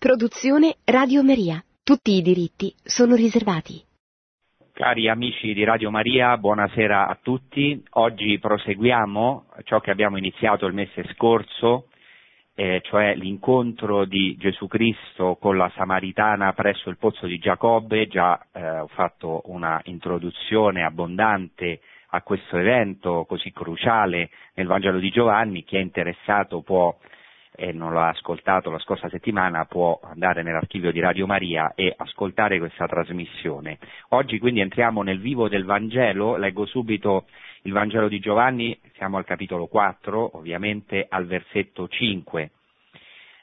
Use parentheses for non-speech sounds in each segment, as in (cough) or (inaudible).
Produzione Radio Maria. Tutti i diritti sono riservati. Cari amici di Radio Maria, buonasera a tutti. Oggi proseguiamo ciò che abbiamo iniziato il mese scorso, eh, cioè l'incontro di Gesù Cristo con la Samaritana presso il pozzo di Giacobbe. Già eh, ho fatto una introduzione abbondante a questo evento così cruciale nel Vangelo di Giovanni. Chi è interessato può e non l'ha ascoltato la scorsa settimana può andare nell'archivio di Radio Maria e ascoltare questa trasmissione. Oggi quindi entriamo nel vivo del Vangelo, leggo subito il Vangelo di Giovanni, siamo al capitolo 4, ovviamente al versetto 5.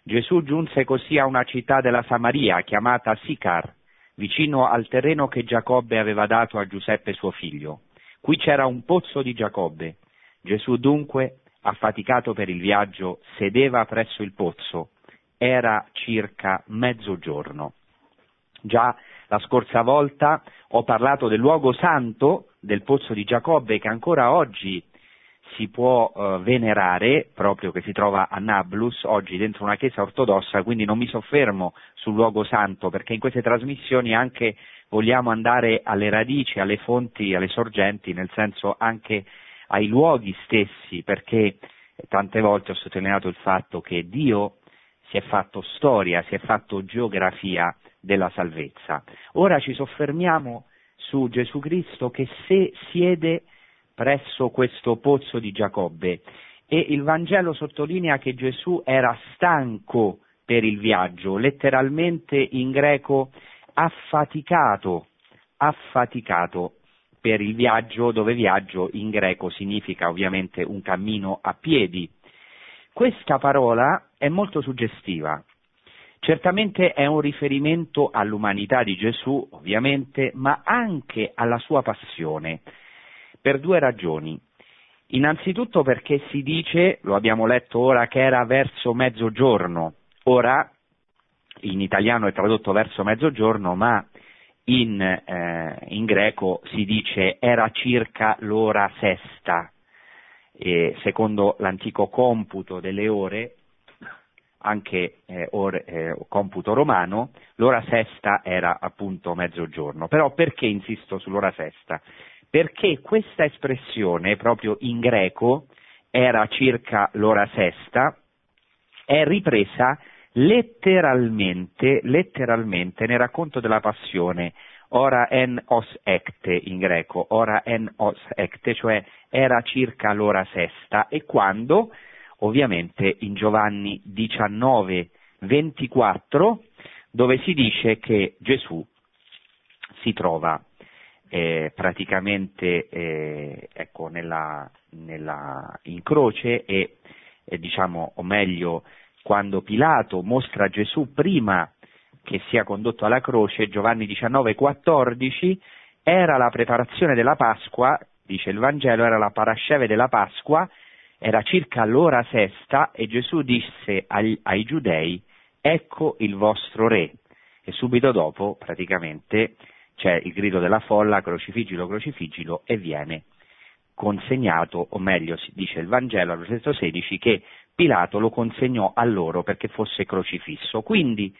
Gesù giunse così a una città della Samaria chiamata Sicar, vicino al terreno che Giacobbe aveva dato a Giuseppe suo figlio. Qui c'era un pozzo di Giacobbe. Gesù dunque affaticato per il viaggio, sedeva presso il pozzo. Era circa mezzogiorno. Già la scorsa volta ho parlato del luogo santo del pozzo di Giacobbe che ancora oggi si può eh, venerare, proprio che si trova a Nablus, oggi dentro una chiesa ortodossa, quindi non mi soffermo sul luogo santo, perché in queste trasmissioni anche vogliamo andare alle radici, alle fonti, alle sorgenti, nel senso anche ai luoghi stessi, perché tante volte ho sottolineato il fatto che Dio si è fatto storia, si è fatto geografia della salvezza. Ora ci soffermiamo su Gesù Cristo che se siede presso questo pozzo di Giacobbe e il Vangelo sottolinea che Gesù era stanco per il viaggio, letteralmente in greco affaticato, affaticato per il viaggio, dove viaggio in greco significa ovviamente un cammino a piedi. Questa parola è molto suggestiva. Certamente è un riferimento all'umanità di Gesù, ovviamente, ma anche alla sua passione, per due ragioni. Innanzitutto perché si dice, lo abbiamo letto ora, che era verso mezzogiorno. Ora, in italiano è tradotto verso mezzogiorno, ma in, eh, in greco si dice era circa l'ora sesta, e secondo l'antico computo delle ore, anche eh, ore, eh, computo romano, l'ora sesta era appunto mezzogiorno. Però perché insisto sull'ora sesta? Perché questa espressione, proprio in greco, era circa l'ora sesta, è ripresa letteralmente, letteralmente nel racconto della passione, ora en os ecte in greco, ora en os ecte, cioè era circa l'ora sesta, e quando? Ovviamente in Giovanni 19, 24, dove si dice che Gesù si trova eh, praticamente eh, ecco, nella, nella, in croce e, eh, diciamo, o meglio, quando Pilato mostra Gesù prima che sia condotto alla croce, Giovanni 19, 14, era la preparazione della Pasqua, dice il Vangelo, era la parasceve della Pasqua, era circa l'ora sesta e Gesù disse ai, ai giudei, ecco il vostro re. E subito dopo, praticamente, c'è il grido della folla, crocifiggilo, crocifiggilo, e viene consegnato, o meglio dice il Vangelo al versetto 16, che Pilato lo consegnò a loro perché fosse crocifisso. Quindi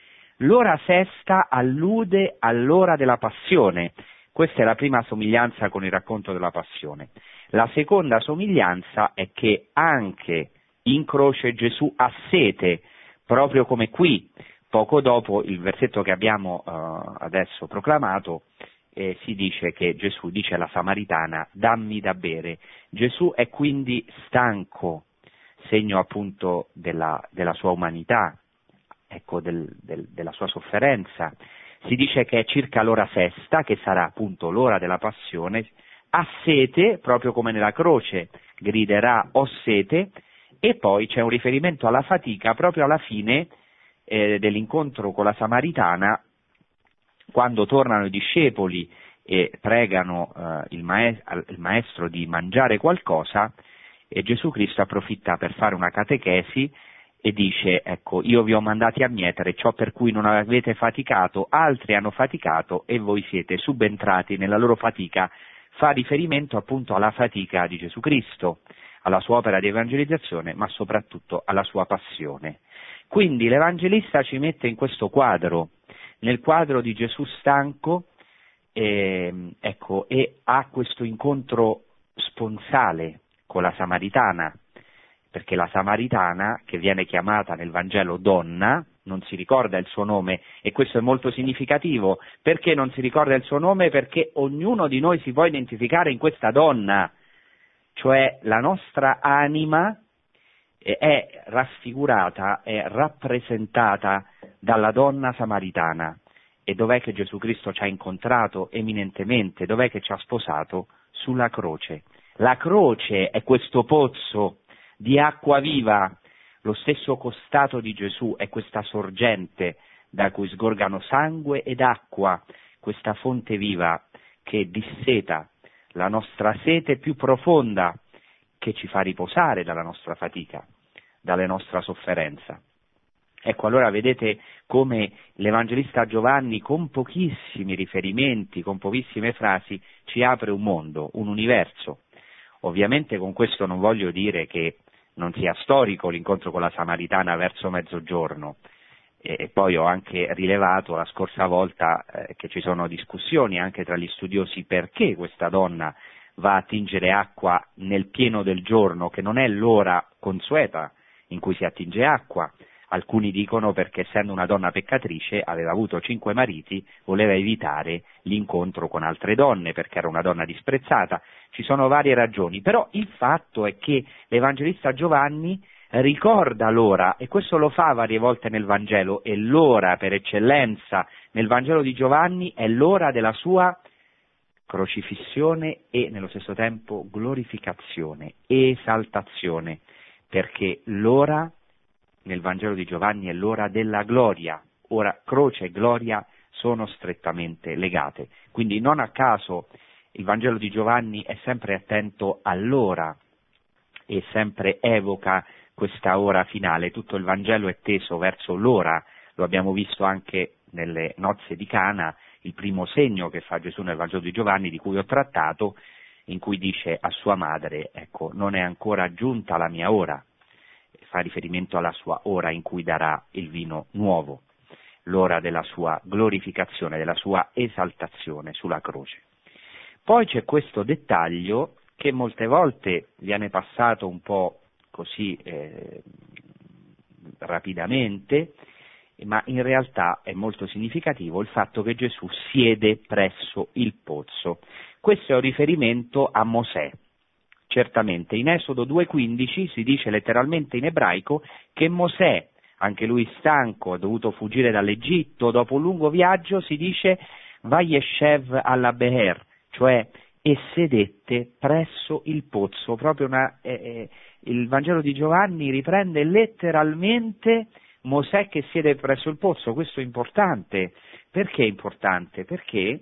l'ora sesta allude all'ora della passione. Questa è la prima somiglianza con il racconto della passione. La seconda somiglianza è che anche in croce Gesù ha sete, proprio come qui, poco dopo il versetto che abbiamo uh, adesso proclamato, eh, si dice che Gesù dice alla Samaritana dammi da bere. Gesù è quindi stanco, segno appunto della, della sua umanità, ecco, del, del, della sua sofferenza. Si dice che è circa l'ora sesta, che sarà appunto l'ora della passione, ha sete, proprio come nella croce, griderà ho sete, e poi c'è un riferimento alla fatica proprio alla fine eh, dell'incontro con la Samaritana, quando tornano i discepoli e pregano eh, il, maestro, il maestro di mangiare qualcosa, e Gesù Cristo approfitta per fare una catechesi e dice, ecco, io vi ho mandati a mietere ciò per cui non avete faticato, altri hanno faticato e voi siete subentrati nella loro fatica. Fa riferimento appunto alla fatica di Gesù Cristo, alla sua opera di evangelizzazione, ma soprattutto alla sua passione. Quindi l'Evangelista ci mette in questo quadro, nel quadro di Gesù stanco, eh, ecco, e ha questo incontro sponsale con la Samaritana, perché la Samaritana, che viene chiamata nel Vangelo donna, non si ricorda il suo nome e questo è molto significativo. Perché non si ricorda il suo nome? Perché ognuno di noi si può identificare in questa donna, cioè la nostra anima è raffigurata, è rappresentata dalla donna samaritana. E dov'è che Gesù Cristo ci ha incontrato eminentemente? Dov'è che ci ha sposato? Sulla croce. La croce è questo pozzo di acqua viva lo stesso costato di Gesù è questa sorgente da cui sgorgano sangue ed acqua, questa fonte viva che disseta la nostra sete più profonda, che ci fa riposare dalla nostra fatica, dalla nostra sofferenza. Ecco, allora vedete come l'Evangelista Giovanni con pochissimi riferimenti, con pochissime frasi, ci apre un mondo, un universo. Ovviamente con questo non voglio dire che non sia storico l'incontro con la Samaritana verso mezzogiorno. E, poi ho anche rilevato la scorsa volta eh, che ci sono discussioni anche tra gli studiosi perché questa donna va a attingere acqua nel pieno del giorno, che non è l'ora consueta in cui si attinge acqua, Alcuni dicono perché essendo una donna peccatrice aveva avuto cinque mariti, voleva evitare l'incontro con altre donne perché era una donna disprezzata. Ci sono varie ragioni, però il fatto è che l'Evangelista Giovanni ricorda l'ora, e questo lo fa varie volte nel Vangelo, e l'ora per eccellenza nel Vangelo di Giovanni è l'ora della sua crocifissione e nello stesso tempo glorificazione, esaltazione, perché l'ora nel Vangelo di Giovanni è l'ora della gloria. Ora croce e gloria sono strettamente legate. Quindi non a caso il Vangelo di Giovanni è sempre attento all'ora e sempre evoca questa ora finale. Tutto il Vangelo è teso verso l'ora, lo abbiamo visto anche nelle nozze di Cana, il primo segno che fa Gesù nel Vangelo di Giovanni, di cui ho trattato, in cui dice a sua madre, ecco, non è ancora giunta la mia ora, fa riferimento alla sua ora in cui darà il vino nuovo, l'ora della sua glorificazione, della sua esaltazione sulla croce. Poi c'è questo dettaglio che molte volte viene passato un po' così eh, rapidamente, ma in realtà è molto significativo il fatto che Gesù siede presso il pozzo. Questo è un riferimento a Mosè, Certamente, in Esodo 2.15 si dice letteralmente in ebraico che Mosè, anche lui stanco, ha dovuto fuggire dall'Egitto, dopo un lungo viaggio si dice Vayeshev alla Beher, cioè e sedette presso il pozzo. Proprio una, eh, eh, il Vangelo di Giovanni riprende letteralmente Mosè che siede presso il pozzo. Questo è importante. Perché è importante? Perché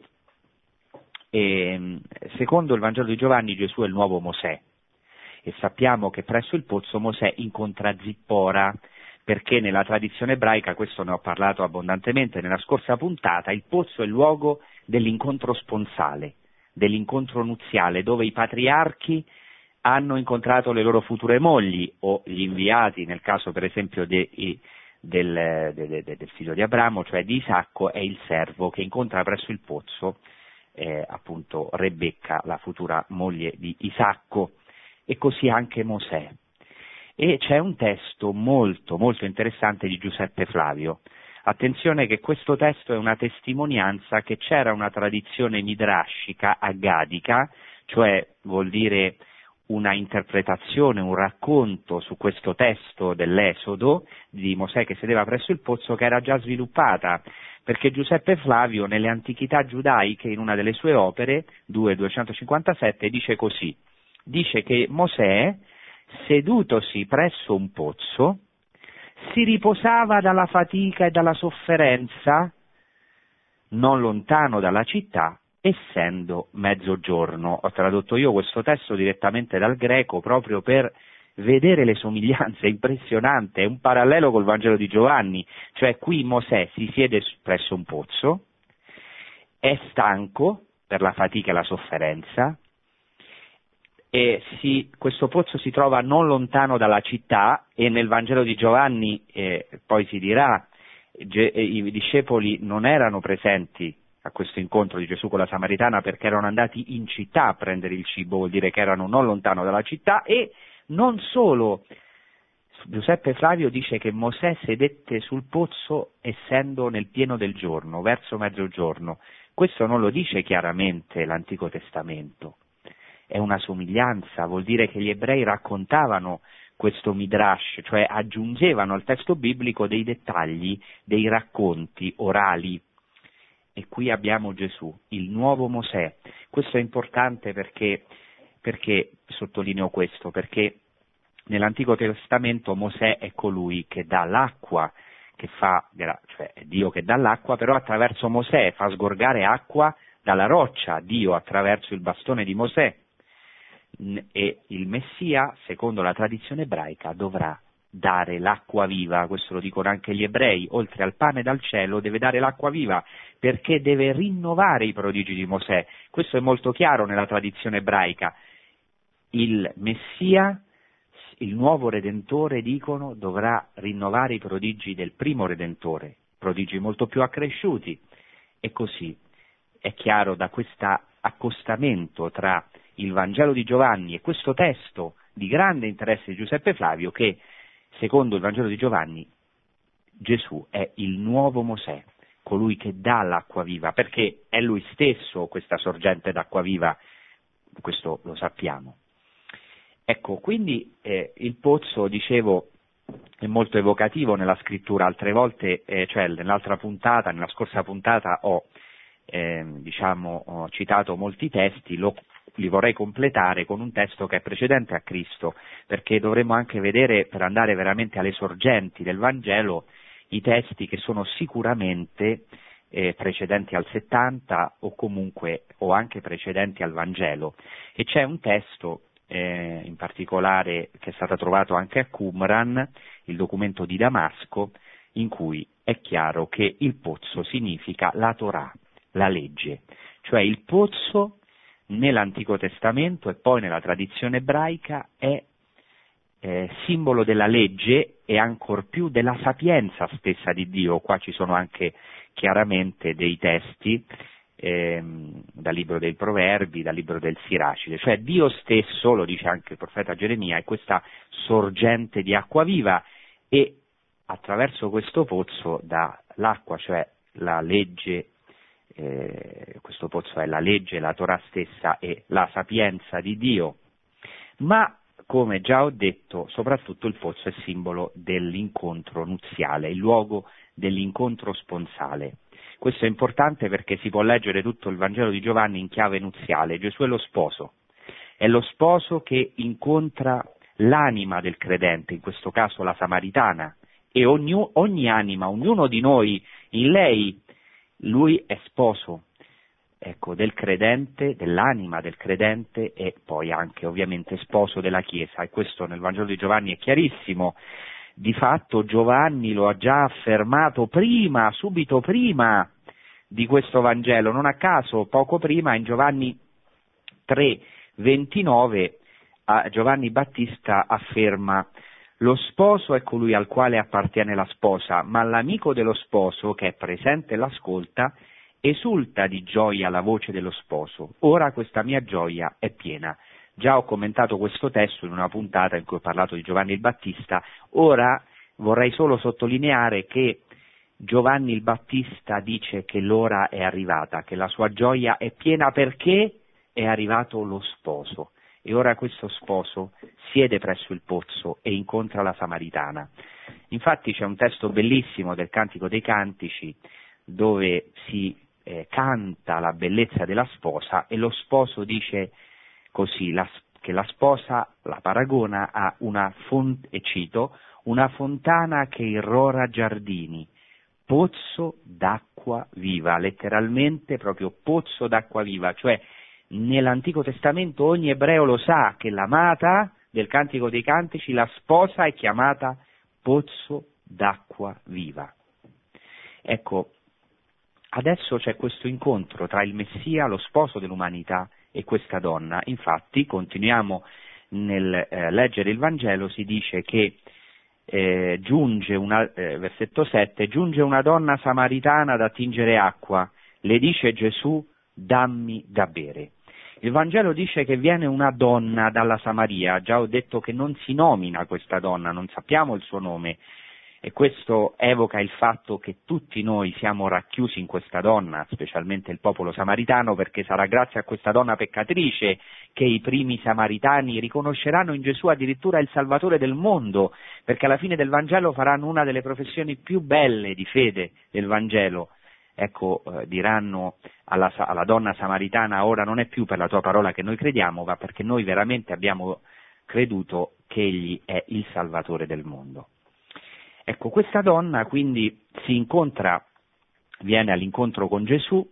e, ehm, secondo il Vangelo di Giovanni Gesù è il nuovo Mosè. E sappiamo che presso il pozzo Mosè incontra Zippora perché nella tradizione ebraica, questo ne ho parlato abbondantemente nella scorsa puntata, il pozzo è il luogo dell'incontro sponsale, dell'incontro nuziale, dove i patriarchi hanno incontrato le loro future mogli o gli inviati, nel caso per esempio de, del, de, de, del figlio di Abramo, cioè di Isacco, è il servo che incontra presso il pozzo eh, appunto Rebecca, la futura moglie di Isacco, e così anche Mosè. E c'è un testo molto, molto interessante di Giuseppe Flavio. Attenzione che questo testo è una testimonianza che c'era una tradizione midrascica aggadica, cioè vuol dire una interpretazione, un racconto su questo testo dell'Esodo di Mosè che sedeva presso il pozzo che era già sviluppata perché Giuseppe Flavio nelle antichità giudaiche, in una delle sue opere, 2.257, dice così, dice che Mosè, sedutosi presso un pozzo, si riposava dalla fatica e dalla sofferenza, non lontano dalla città, essendo mezzogiorno. Ho tradotto io questo testo direttamente dal greco proprio per vedere le somiglianze, è impressionante, è un parallelo col Vangelo di Giovanni, cioè qui Mosè si siede presso un pozzo, è stanco per la fatica e la sofferenza, e si, questo pozzo si trova non lontano dalla città e nel Vangelo di Giovanni eh, poi si dirà eh, i discepoli non erano presenti a questo incontro di Gesù con la Samaritana perché erano andati in città a prendere il cibo, vuol dire che erano non lontano dalla città e non solo. Giuseppe Flavio dice che Mosè sedette sul pozzo essendo nel pieno del giorno, verso mezzogiorno. Questo non lo dice chiaramente l'Antico Testamento, è una somiglianza, vuol dire che gli ebrei raccontavano questo midrash, cioè aggiungevano al testo biblico dei dettagli, dei racconti orali. E qui abbiamo Gesù, il nuovo Mosè. Questo è importante perché, perché sottolineo questo, perché nell'Antico Testamento Mosè è colui che dà l'acqua, che fa, cioè è Dio che dà l'acqua, però attraverso Mosè fa sgorgare acqua dalla roccia, Dio attraverso il bastone di Mosè e il Messia, secondo la tradizione ebraica, dovrà dare l'acqua viva, questo lo dicono anche gli ebrei, oltre al pane dal cielo deve dare l'acqua viva perché deve rinnovare i prodigi di Mosè. Questo è molto chiaro nella tradizione ebraica. Il Messia, il nuovo Redentore, dicono, dovrà rinnovare i prodigi del primo Redentore, prodigi molto più accresciuti. E così è chiaro da questo accostamento tra il Vangelo di Giovanni e questo testo di grande interesse di Giuseppe Flavio che, secondo il Vangelo di Giovanni, Gesù è il nuovo Mosè, colui che dà l'acqua viva, perché è lui stesso questa sorgente d'acqua viva, questo lo sappiamo. Ecco, quindi eh, il pozzo, dicevo, è molto evocativo nella scrittura, altre volte, eh, cioè nell'altra puntata, nella scorsa puntata ho, eh, diciamo, ho citato molti testi, lo li vorrei completare con un testo che è precedente a Cristo, perché dovremmo anche vedere, per andare veramente alle sorgenti del Vangelo, i testi che sono sicuramente eh, precedenti al 70 o comunque o anche precedenti al Vangelo. E c'è un testo eh, in particolare che è stato trovato anche a Qumran, il documento di Damasco, in cui è chiaro che il pozzo significa la Torah, la legge, cioè il pozzo nell'Antico Testamento e poi nella tradizione ebraica è eh, simbolo della legge e ancor più della sapienza stessa di Dio. Qua ci sono anche chiaramente dei testi ehm, dal libro dei Proverbi, dal libro del Siracide, cioè Dio stesso, lo dice anche il profeta Geremia, è questa sorgente di acqua viva e attraverso questo pozzo dà l'acqua, cioè la legge eh, questo pozzo è la legge, la Torah stessa e la sapienza di Dio, ma come già ho detto, soprattutto il pozzo è simbolo dell'incontro nuziale, il luogo dell'incontro sponsale. Questo è importante perché si può leggere tutto il Vangelo di Giovanni in chiave nuziale. Gesù è lo sposo, è lo sposo che incontra l'anima del credente, in questo caso la samaritana, e ogni, ogni anima, ognuno di noi in lei lui è sposo ecco, del credente, dell'anima del credente e poi anche ovviamente sposo della Chiesa e questo nel Vangelo di Giovanni è chiarissimo. Di fatto Giovanni lo ha già affermato prima, subito prima di questo Vangelo, non a caso poco prima in Giovanni 3, 29 Giovanni Battista afferma lo sposo è colui al quale appartiene la sposa, ma l'amico dello sposo, che è presente e l'ascolta, esulta di gioia la voce dello sposo. Ora questa mia gioia è piena. Già ho commentato questo testo in una puntata in cui ho parlato di Giovanni il Battista, ora vorrei solo sottolineare che Giovanni il Battista dice che l'ora è arrivata, che la sua gioia è piena perché è arrivato lo sposo e ora questo sposo siede presso il pozzo e incontra la Samaritana. Infatti c'è un testo bellissimo del Cantico dei Cantici dove si eh, canta la bellezza della sposa e lo sposo dice così la, che la sposa la paragona a una font- e cito, una fontana che irrora giardini, pozzo d'acqua viva, letteralmente proprio pozzo d'acqua viva, cioè nell'Antico Testamento ogni ebreo lo sa che l'amata del Cantico dei Cantici, la sposa è chiamata pozzo d'acqua viva. Ecco, adesso c'è questo incontro tra il Messia, lo sposo dell'umanità, e questa donna. Infatti, continuiamo nel eh, leggere il Vangelo, si dice che eh, giunge una, eh, versetto 7, giunge una donna samaritana ad attingere acqua, le dice Gesù, dammi da bere. Il Vangelo dice che viene una donna dalla Samaria, già ho detto che non si nomina questa donna, non sappiamo il suo nome, e questo evoca il fatto che tutti noi siamo racchiusi in questa donna, specialmente il popolo samaritano, perché sarà grazie a questa donna peccatrice che i primi samaritani riconosceranno in Gesù addirittura il Salvatore del mondo, perché alla fine del Vangelo faranno una delle professioni più belle di fede del Vangelo. Ecco, eh, diranno alla, alla donna samaritana, ora non è più per la tua parola che noi crediamo, ma perché noi veramente abbiamo creduto che Egli è il Salvatore del mondo. Ecco, questa donna quindi si incontra, viene all'incontro con Gesù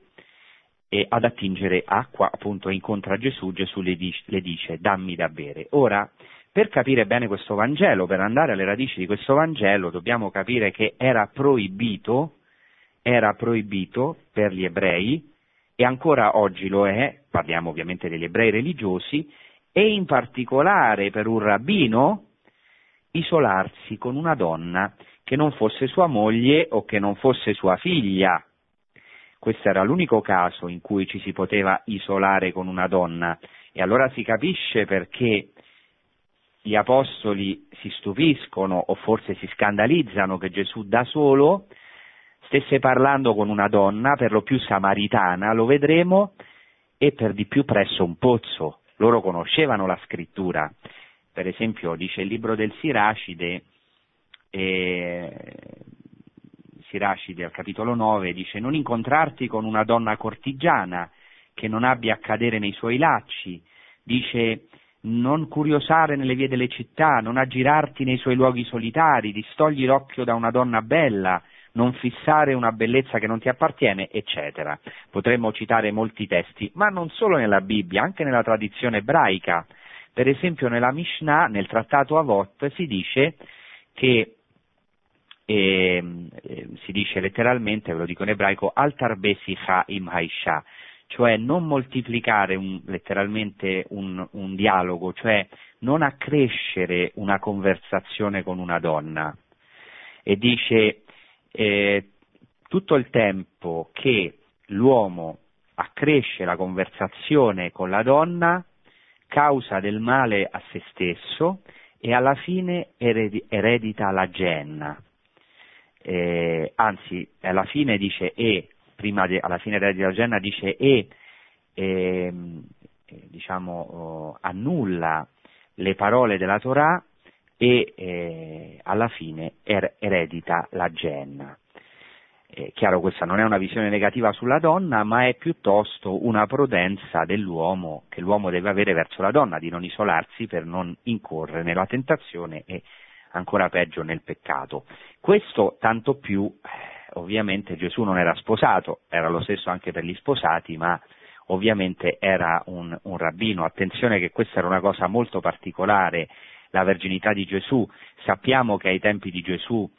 e ad attingere acqua, appunto incontra Gesù, Gesù le dice, le dice dammi da bere. Ora, per capire bene questo Vangelo, per andare alle radici di questo Vangelo, dobbiamo capire che era proibito, era proibito per gli ebrei, e ancora oggi lo è, parliamo ovviamente degli ebrei religiosi, e in particolare per un rabbino, isolarsi con una donna che non fosse sua moglie o che non fosse sua figlia. Questo era l'unico caso in cui ci si poteva isolare con una donna e allora si capisce perché gli apostoli si stupiscono o forse si scandalizzano che Gesù da solo stesse parlando con una donna, per lo più samaritana, lo vedremo, e per di più presso un pozzo. Loro conoscevano la scrittura per esempio dice il libro del Siracide, eh, Siracide al capitolo 9 dice non incontrarti con una donna cortigiana che non abbia a cadere nei suoi lacci, dice non curiosare nelle vie delle città, non aggirarti nei suoi luoghi solitari, distogli l'occhio da una donna bella, non fissare una bellezza che non ti appartiene, eccetera. Potremmo citare molti testi, ma non solo nella Bibbia, anche nella tradizione ebraica. Per esempio nella Mishnah, nel trattato Avot, si dice che eh, si dice letteralmente, ve lo dico in ebraico, altar besicha im haisha, cioè non moltiplicare un, letteralmente un, un, dialogo, cioè non accrescere una conversazione con una donna. E dice eh, tutto il tempo che l'uomo accresce la conversazione con la donna, causa del male a se stesso e alla fine eredita la genna. Eh, anzi, alla fine dice e, prima de, alla fine eredita la genna dice e, eh, diciamo, oh, annulla le parole della Torah e eh, alla fine er, eredita la genna. È chiaro, questa non è una visione negativa sulla donna, ma è piuttosto una prudenza dell'uomo che l'uomo deve avere verso la donna, di non isolarsi per non incorrere nella tentazione e ancora peggio nel peccato. Questo tanto più, eh, ovviamente Gesù non era sposato, era lo stesso anche per gli sposati, ma ovviamente era un, un rabbino. Attenzione che questa era una cosa molto particolare, la verginità di Gesù. Sappiamo che ai tempi di Gesù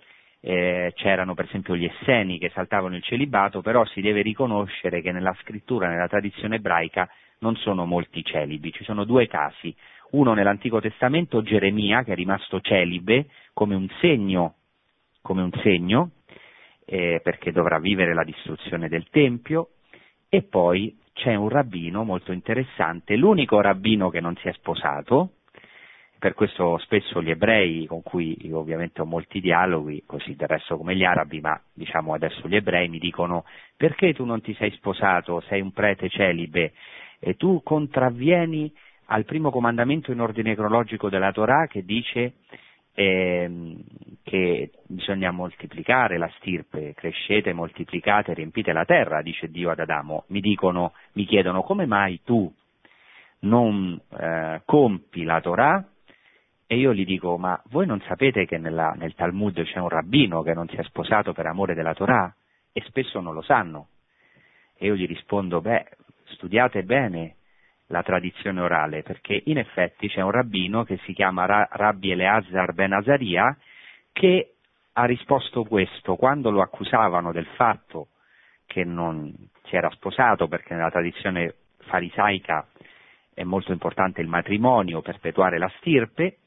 eh, c'erano per esempio gli Esseni che saltavano il celibato, però si deve riconoscere che nella scrittura, nella tradizione ebraica, non sono molti celibi, ci sono due casi, uno nell'Antico Testamento, Geremia, che è rimasto celibe come un segno, come un segno eh, perché dovrà vivere la distruzione del Tempio, e poi c'è un rabbino molto interessante, l'unico rabbino che non si è sposato, per questo spesso gli ebrei, con cui io ovviamente ho molti dialoghi, così del resto come gli arabi, ma diciamo adesso gli ebrei mi dicono perché tu non ti sei sposato, sei un prete celibe e tu contravvieni al primo comandamento in ordine cronologico della Torah che dice eh, che bisogna moltiplicare la stirpe, crescete, moltiplicate, riempite la terra, dice Dio ad Adamo. Mi dicono, mi chiedono come mai tu non eh, compi la Torah e io gli dico, ma voi non sapete che nella, nel Talmud c'è un rabbino che non si è sposato per amore della Torah? E spesso non lo sanno. E io gli rispondo, beh, studiate bene la tradizione orale, perché in effetti c'è un rabbino che si chiama Rabbi Eleazar Ben Azaria, che ha risposto questo quando lo accusavano del fatto che non si era sposato, perché nella tradizione farisaica è molto importante il matrimonio, perpetuare la stirpe,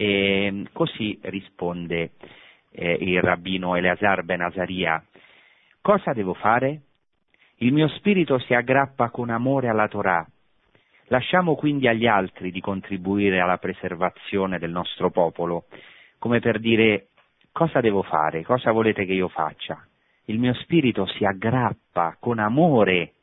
e così risponde eh, il rabbino Eleazar Ben Azaria, cosa devo fare? Il mio spirito si aggrappa con amore alla Torah. Lasciamo quindi agli altri di contribuire alla preservazione del nostro popolo, come per dire cosa devo fare, cosa volete che io faccia. Il mio spirito si aggrappa con amore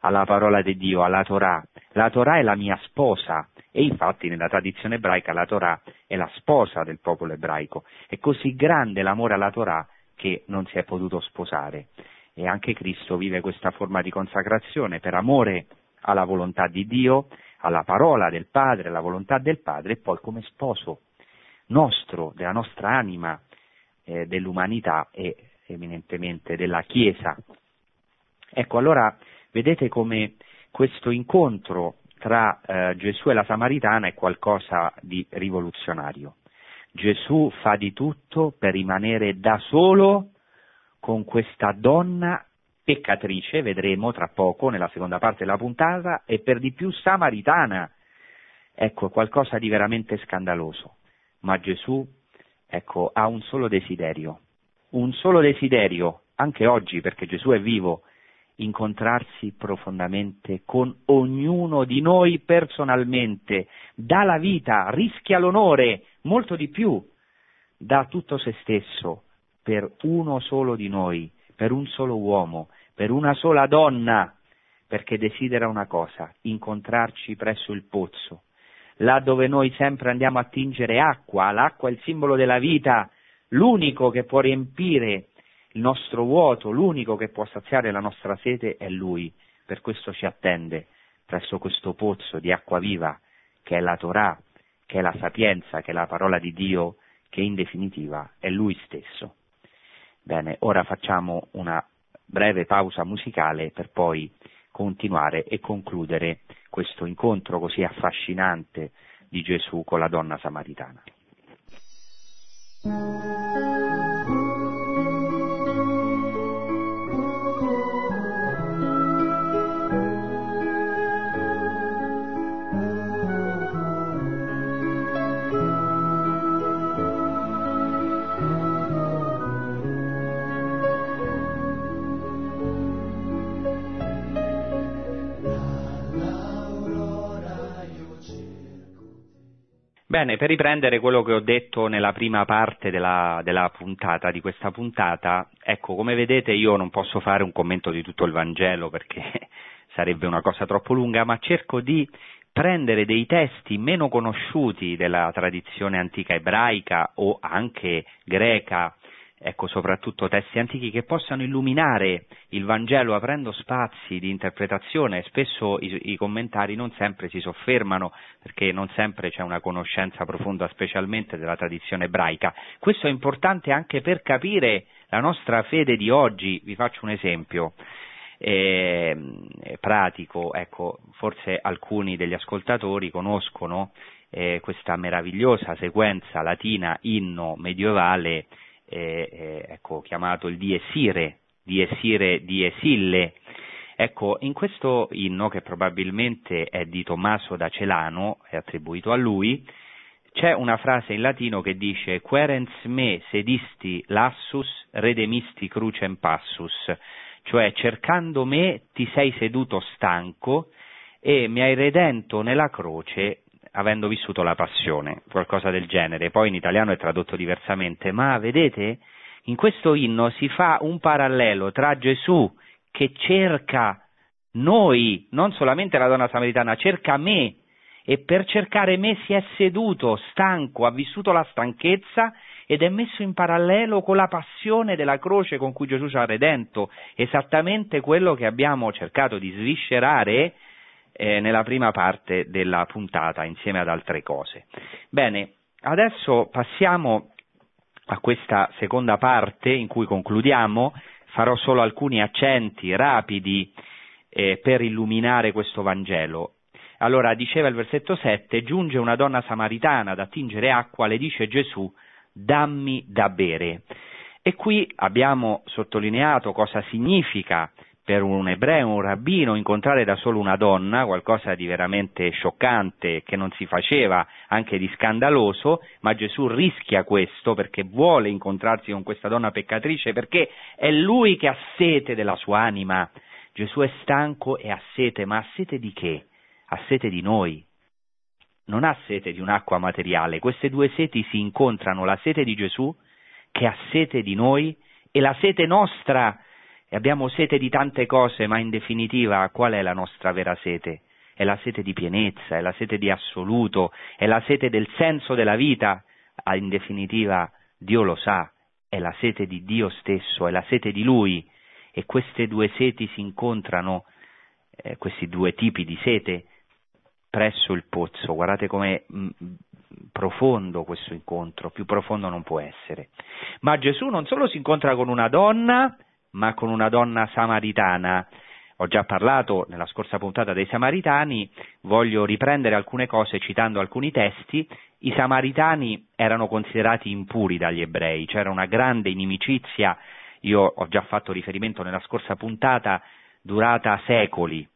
alla parola di Dio, alla Torah. La Torah è la mia sposa e infatti nella tradizione ebraica la Torah è la sposa del popolo ebraico. È così grande l'amore alla Torah che non si è potuto sposare. E anche Cristo vive questa forma di consacrazione per amore alla volontà di Dio, alla parola del Padre, alla volontà del Padre e poi come sposo nostro, della nostra anima, eh, dell'umanità e eminentemente della Chiesa. Ecco, allora vedete come questo incontro tra eh, Gesù e la Samaritana è qualcosa di rivoluzionario. Gesù fa di tutto per rimanere da solo con questa donna peccatrice, vedremo tra poco nella seconda parte della puntata, e per di più samaritana. Ecco, qualcosa di veramente scandaloso. Ma Gesù, ecco, ha un solo desiderio, un solo desiderio, anche oggi, perché Gesù è vivo, incontrarsi profondamente con ognuno di noi personalmente, dà la vita, rischia l'onore, molto di più, dà tutto se stesso per uno solo di noi, per un solo uomo, per una sola donna, perché desidera una cosa, incontrarci presso il pozzo, là dove noi sempre andiamo a tingere acqua, l'acqua è il simbolo della vita, l'unico che può riempire il nostro vuoto, l'unico che può saziare la nostra sete è Lui. Per questo ci attende presso questo pozzo di acqua viva, che è la Torah, che è la sapienza, che è la parola di Dio, che in definitiva è Lui stesso. Bene, ora facciamo una breve pausa musicale per poi continuare e concludere questo incontro così affascinante di Gesù con la donna samaritana. Bene, per riprendere quello che ho detto nella prima parte della, della, puntata, di questa puntata, ecco, come vedete io non posso fare un commento di tutto il Vangelo perché (laughs) sarebbe una cosa troppo lunga, ma cerco di prendere dei testi meno conosciuti della tradizione antica ebraica o anche greca ecco, soprattutto testi antichi che possano illuminare il Vangelo aprendo spazi di interpretazione. Spesso i, i, commentari non sempre si soffermano perché non sempre c'è una conoscenza profonda, specialmente della tradizione ebraica. Questo è importante anche per capire la nostra fede di oggi. Vi faccio un esempio. Eh, pratico, ecco, forse alcuni degli ascoltatori conoscono eh, questa meravigliosa sequenza latina inno medievale eh, ecco, chiamato il Diesire, Diesire di Esille. Ecco, in questo inno, che probabilmente è di Tommaso da Celano, è attribuito a lui, c'è una frase in latino che dice Querens me sedisti lassus redemisti crucem passus, cioè cercando me ti sei seduto stanco e mi hai redento nella croce avendo vissuto la passione, qualcosa del genere. Poi in italiano è tradotto diversamente, ma vedete, in questo inno si fa un parallelo tra Gesù che cerca noi, non solamente la donna samaritana, cerca me e per cercare me si è seduto, stanco, ha vissuto la stanchezza ed è messo in parallelo con la passione della croce con cui Gesù ci ha redento, esattamente quello che abbiamo cercato di sviscerare eh, nella prima parte della puntata insieme ad altre cose. Bene, adesso passiamo a questa seconda parte in cui concludiamo, farò solo alcuni accenti rapidi eh, per illuminare questo Vangelo. Allora, diceva il versetto 7, giunge una donna samaritana ad attingere acqua, le dice Gesù, dammi da bere. E qui abbiamo sottolineato cosa significa per un ebreo, un rabbino, incontrare da solo una donna, qualcosa di veramente scioccante, che non si faceva, anche di scandaloso, ma Gesù rischia questo perché vuole incontrarsi con questa donna peccatrice, perché è lui che ha sete della sua anima. Gesù è stanco e ha sete, ma ha sete di che? Ha sete di noi. Non ha sete di un'acqua materiale. Queste due seti si incontrano, la sete di Gesù, che ha sete di noi, e la sete nostra, e abbiamo sete di tante cose, ma in definitiva qual è la nostra vera sete? È la sete di pienezza, è la sete di assoluto, è la sete del senso della vita, ah, in definitiva Dio lo sa, è la sete di Dio stesso, è la sete di Lui e queste due seti si incontrano, eh, questi due tipi di sete, presso il pozzo. Guardate com'è mh, mm, profondo questo incontro, più profondo non può essere. Ma Gesù non solo si incontra con una donna, ma con una donna samaritana. Ho già parlato nella scorsa puntata dei Samaritani, voglio riprendere alcune cose citando alcuni testi. I Samaritani erano considerati impuri dagli ebrei, c'era una grande inimicizia, io ho già fatto riferimento nella scorsa puntata, durata secoli,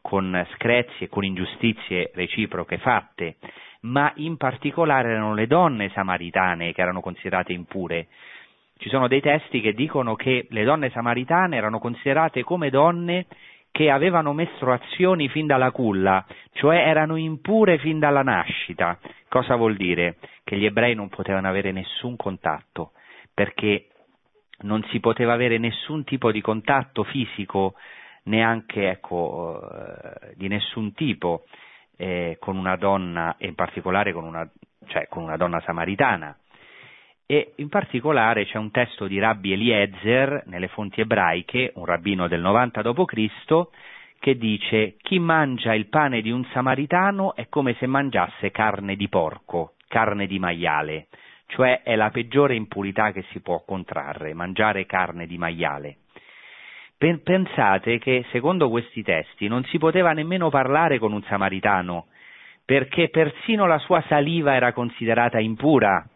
con screzi e con ingiustizie reciproche fatte, ma in particolare erano le donne samaritane che erano considerate impure. Ci sono dei testi che dicono che le donne samaritane erano considerate come donne che avevano mestruazioni fin dalla culla, cioè erano impure fin dalla nascita. Cosa vuol dire? Che gli ebrei non potevano avere nessun contatto, perché non si poteva avere nessun tipo di contatto fisico, neanche ecco, eh, di nessun tipo, eh, con una donna, in particolare con una, cioè, con una donna samaritana e in particolare c'è un testo di Rabbi Eliezer nelle fonti ebraiche, un rabbino del 90 d.C., che dice chi mangia il pane di un samaritano è come se mangiasse carne di porco, carne di maiale, cioè è la peggiore impurità che si può contrarre, mangiare carne di maiale. Pensate che secondo questi testi non si poteva nemmeno parlare con un samaritano, perché persino la sua saliva era considerata impura,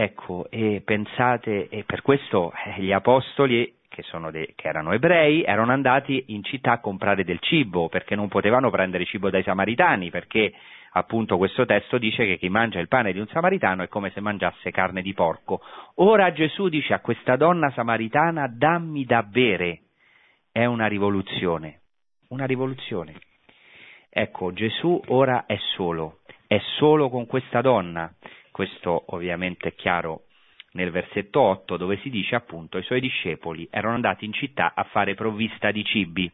Ecco, e pensate, e per questo eh, gli apostoli, che, de, che, erano ebrei, erano andati in città a comprare del cibo, perché non potevano prendere cibo dai samaritani, perché appunto questo testo dice che chi mangia il pane di un samaritano è come se mangiasse carne di porco. Ora Gesù dice a questa donna samaritana dammi da bere. È una rivoluzione, una rivoluzione. Ecco, Gesù ora è solo, è solo con questa donna questo ovviamente è chiaro nel versetto 8 dove si dice appunto i suoi discepoli erano andati in città a fare provvista di cibi.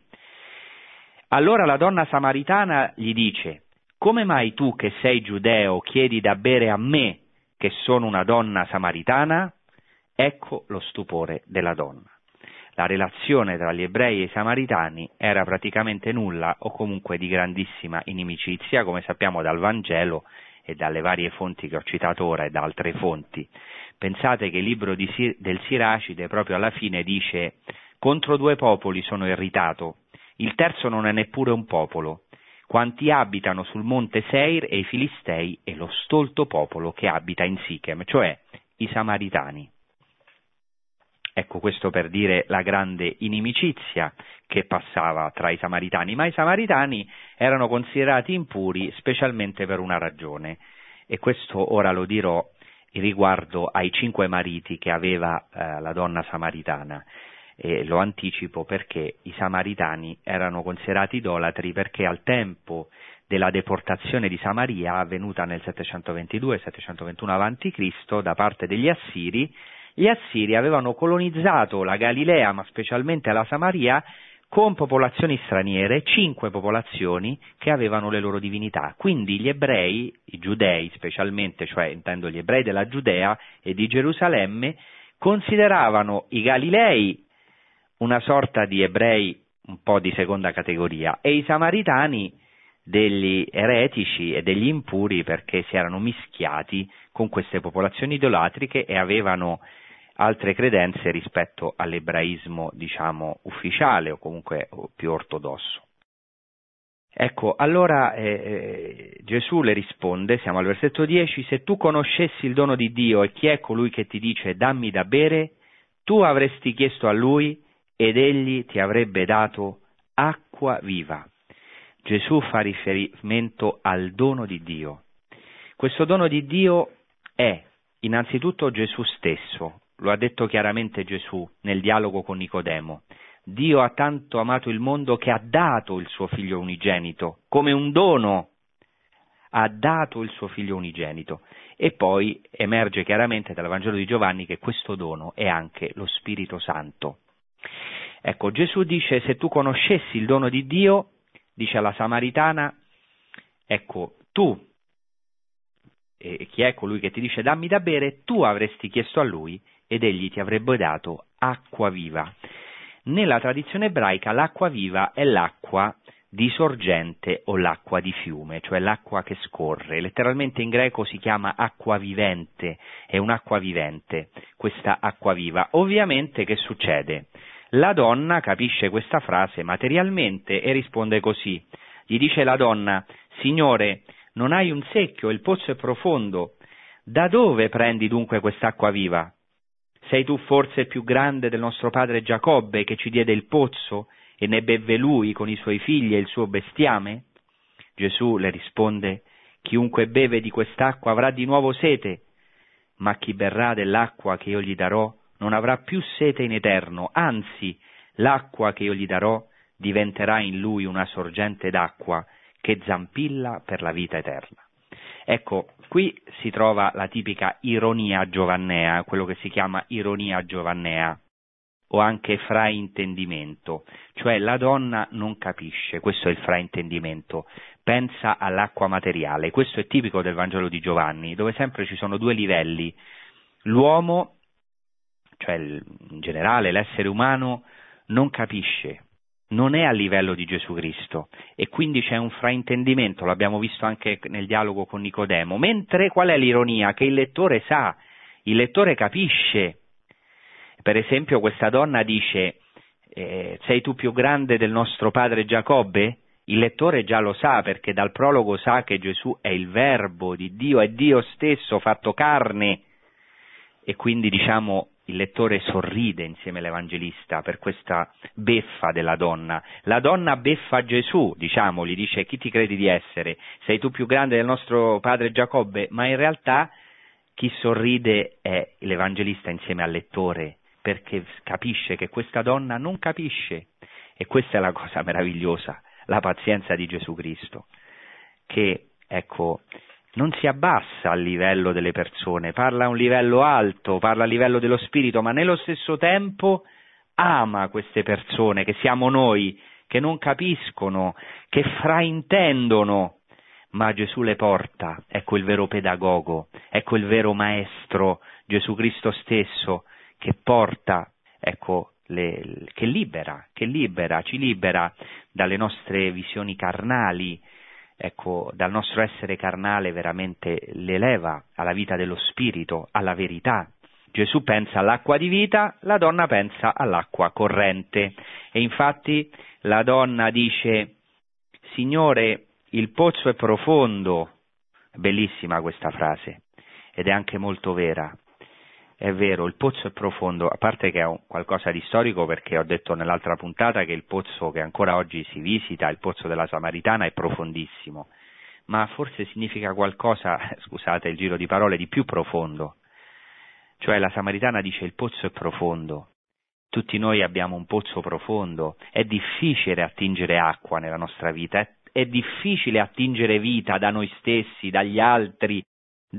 Allora la donna samaritana gli dice, come mai tu che sei giudeo chiedi da bere a me che sono una donna samaritana? Ecco lo stupore della donna. La relazione tra gli ebrei e i samaritani era praticamente nulla o comunque di grandissima inimicizia, come sappiamo dal Vangelo e dalle varie fonti che ho citato ora e da altre fonti. Pensate che il libro di, del Siracide proprio alla fine dice contro due popoli sono irritato, il terzo non è neppure un popolo, quanti abitano sul monte Seir e i Filistei e lo stolto popolo che abita in Sichem, cioè i Samaritani. Ecco questo per dire la grande inimicizia che passava tra i Samaritani, ma i Samaritani erano considerati impuri specialmente per una ragione e questo ora lo dirò riguardo ai cinque mariti che aveva eh, la donna samaritana. E lo anticipo perché i samaritani erano considerati idolatri perché al tempo della deportazione di Samaria avvenuta nel 722-721 a.C. da parte degli Assiri, gli Assiri avevano colonizzato la Galilea, ma specialmente la Samaria, con popolazioni straniere, cinque popolazioni che avevano le loro divinità. Quindi gli ebrei, i giudei specialmente, cioè intendo gli ebrei della Giudea e di Gerusalemme, consideravano i Galilei una sorta di ebrei un po' di seconda categoria e i samaritani degli eretici e degli impuri perché si erano mischiati con queste popolazioni idolatriche e avevano altre credenze rispetto all'ebraismo, diciamo, ufficiale o comunque più ortodosso. Ecco, allora eh, eh, Gesù le risponde, siamo al versetto 10, se tu conoscessi il dono di Dio e chi è colui che ti dice dammi da bere, tu avresti chiesto a lui ed egli ti avrebbe dato acqua viva. Gesù fa riferimento al dono di Dio. Questo dono di Dio è innanzitutto Gesù stesso, lo ha detto chiaramente Gesù nel dialogo con Nicodemo. Dio ha tanto amato il mondo che ha dato il suo figlio unigenito, come un dono, ha dato il suo figlio unigenito. E poi emerge chiaramente dal Vangelo di Giovanni che questo dono è anche lo Spirito Santo. Ecco, Gesù dice se tu conoscessi il dono di Dio, dice alla Samaritana, ecco, tu, e chi è colui che ti dice dammi da bere, tu avresti chiesto a lui ed egli ti avrebbe dato acqua viva. Nella tradizione ebraica l'acqua viva è l'acqua di sorgente o l'acqua di fiume, cioè l'acqua che scorre. Letteralmente in greco si chiama acqua vivente, è un'acqua vivente, questa acqua viva. Ovviamente che succede? La donna capisce questa frase materialmente e risponde così. Gli dice la donna, Signore, non hai un secchio, il pozzo è profondo. Da dove prendi dunque quest'acqua viva? Sei tu forse più grande del nostro padre Giacobbe che ci diede il pozzo e ne bevve lui con i suoi figli e il suo bestiame? Gesù le risponde, chiunque beve di quest'acqua avrà di nuovo sete, ma chi berrà dell'acqua che io gli darò non avrà più sete in eterno, anzi l'acqua che io gli darò diventerà in lui una sorgente d'acqua che zampilla per la vita eterna. Ecco, qui si trova la tipica ironia giovannea, quello che si chiama ironia giovannea, o anche fraintendimento, cioè la donna non capisce, questo è il fraintendimento, pensa all'acqua materiale, questo è tipico del Vangelo di Giovanni, dove sempre ci sono due livelli, l'uomo, cioè in generale l'essere umano, non capisce, non è a livello di Gesù Cristo e quindi c'è un fraintendimento, l'abbiamo visto anche nel dialogo con Nicodemo, mentre qual è l'ironia? Che il lettore sa, il lettore capisce. Per esempio questa donna dice eh, sei tu più grande del nostro padre Giacobbe? Il lettore già lo sa perché dal prologo sa che Gesù è il verbo di Dio, è Dio stesso fatto carne e quindi diciamo il lettore sorride insieme all'Evangelista per questa beffa della donna. La donna beffa Gesù, diciamo, gli dice chi ti credi di essere? Sei tu più grande del nostro padre Giacobbe? Ma in realtà chi sorride è l'Evangelista insieme al lettore, perché capisce che questa donna non capisce. E questa è la cosa meravigliosa, la pazienza di Gesù Cristo, che, ecco, non si abbassa al livello delle persone, parla a un livello alto, parla a livello dello spirito, ma nello stesso tempo ama queste persone che siamo noi, che non capiscono, che fraintendono, ma Gesù le porta, ecco il vero pedagogo, ecco il vero maestro, Gesù Cristo stesso, che porta, ecco, le, che libera, che libera, ci libera dalle nostre visioni carnali, ecco, dal nostro essere carnale veramente l'eleva alla vita dello spirito, alla verità. Gesù pensa all'acqua di vita, la donna pensa all'acqua corrente. E infatti la donna dice, Signore, il pozzo è profondo. Bellissima questa frase ed è anche molto vera. È vero, il pozzo è profondo, a parte che è qualcosa di storico perché ho detto nell'altra puntata che il pozzo che ancora oggi si visita, il pozzo della Samaritana, è profondissimo, ma forse significa qualcosa, (laughs) scusate il giro di parole, di più profondo. Cioè la Samaritana dice il pozzo è profondo, tutti noi abbiamo un pozzo profondo, è difficile attingere acqua nella nostra vita, è, è difficile attingere vita da noi stessi, dagli altri,